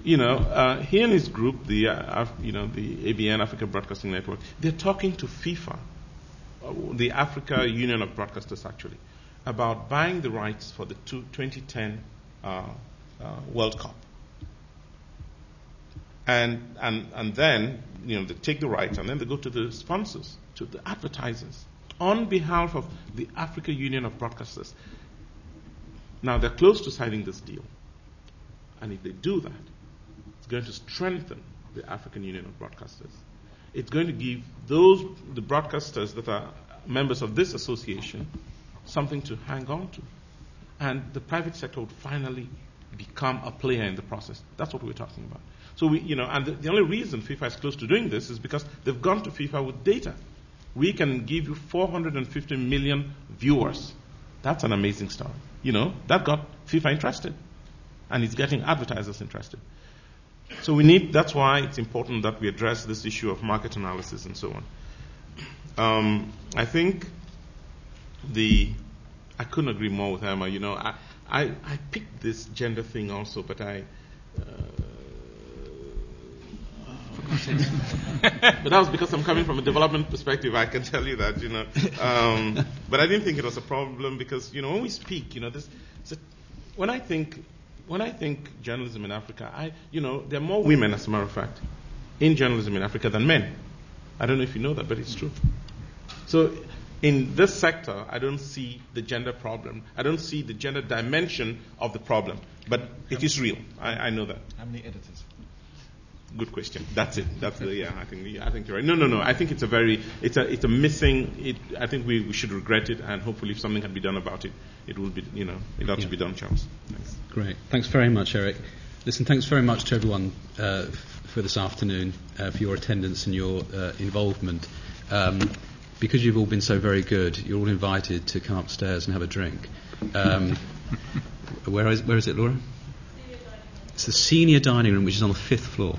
you know, uh, he and his group, the, uh, you know, the ABN, Africa Broadcasting Network, they're talking to FIFA, the Africa Union of Broadcasters actually, about buying the rights for the two, 2010 uh, uh, World Cup. And, and, and then, you know, they take the rights and then they go to the sponsors, to the advertisers, on behalf of the Africa Union of Broadcasters. Now, they're close to signing this deal. And if they do that, it's going to strengthen the African Union of Broadcasters. It's going to give those, the broadcasters that are members of this association, something to hang on to. And the private sector would finally become a player in the process. That's what we're talking about. So we, you know, and the, the, only reason FIFA is close to doing this is because they've gone to FIFA with data. We can give you 450 million viewers. That's an amazing story. You know, that got FIFA interested, and it's getting advertisers interested. So we need. That's why it's important that we address this issue of market analysis and so on. Um, I think the I couldn't agree more with Emma. You know, I, I, I picked this gender thing also, but I. Uh, <laughs> but that was because I'm coming from a development perspective. I can tell you that, you know. Um, but I didn't think it was a problem because, you know, when we speak, you know, this. A, when I think, when I think journalism in Africa, I, you know, there are more women, as a matter of fact, in journalism in Africa than men. I don't know if you know that, but it's true. So in this sector, I don't see the gender problem. I don't see the gender dimension of the problem. But it is real. I, I know that. How many editors? Good question. That's it. That's the yeah. I think I think you're right. No, no, no. I think it's a very it's a it's a missing. It, I think we, we should regret it, and hopefully, if something can be done about it, it will be you know it ought yeah. to be done, Charles. Thanks. Great. Thanks very much, Eric. Listen, thanks very much to everyone uh, for this afternoon uh, for your attendance and your uh, involvement. Um, because you've all been so very good, you're all invited to come upstairs and have a drink. Um, <laughs> where, is, where is it, Laura? It's the senior dining room, which is on the fifth floor.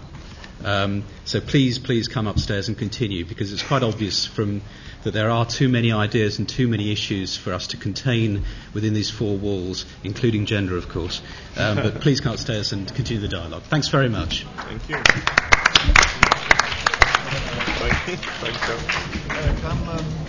Um, so please, please come upstairs and continue because it's quite obvious from that there are too many ideas and too many issues for us to contain within these four walls, including gender, of course. Um, but please come upstairs and continue the dialogue. Thanks very much. Thank you. Thank you. Thank you.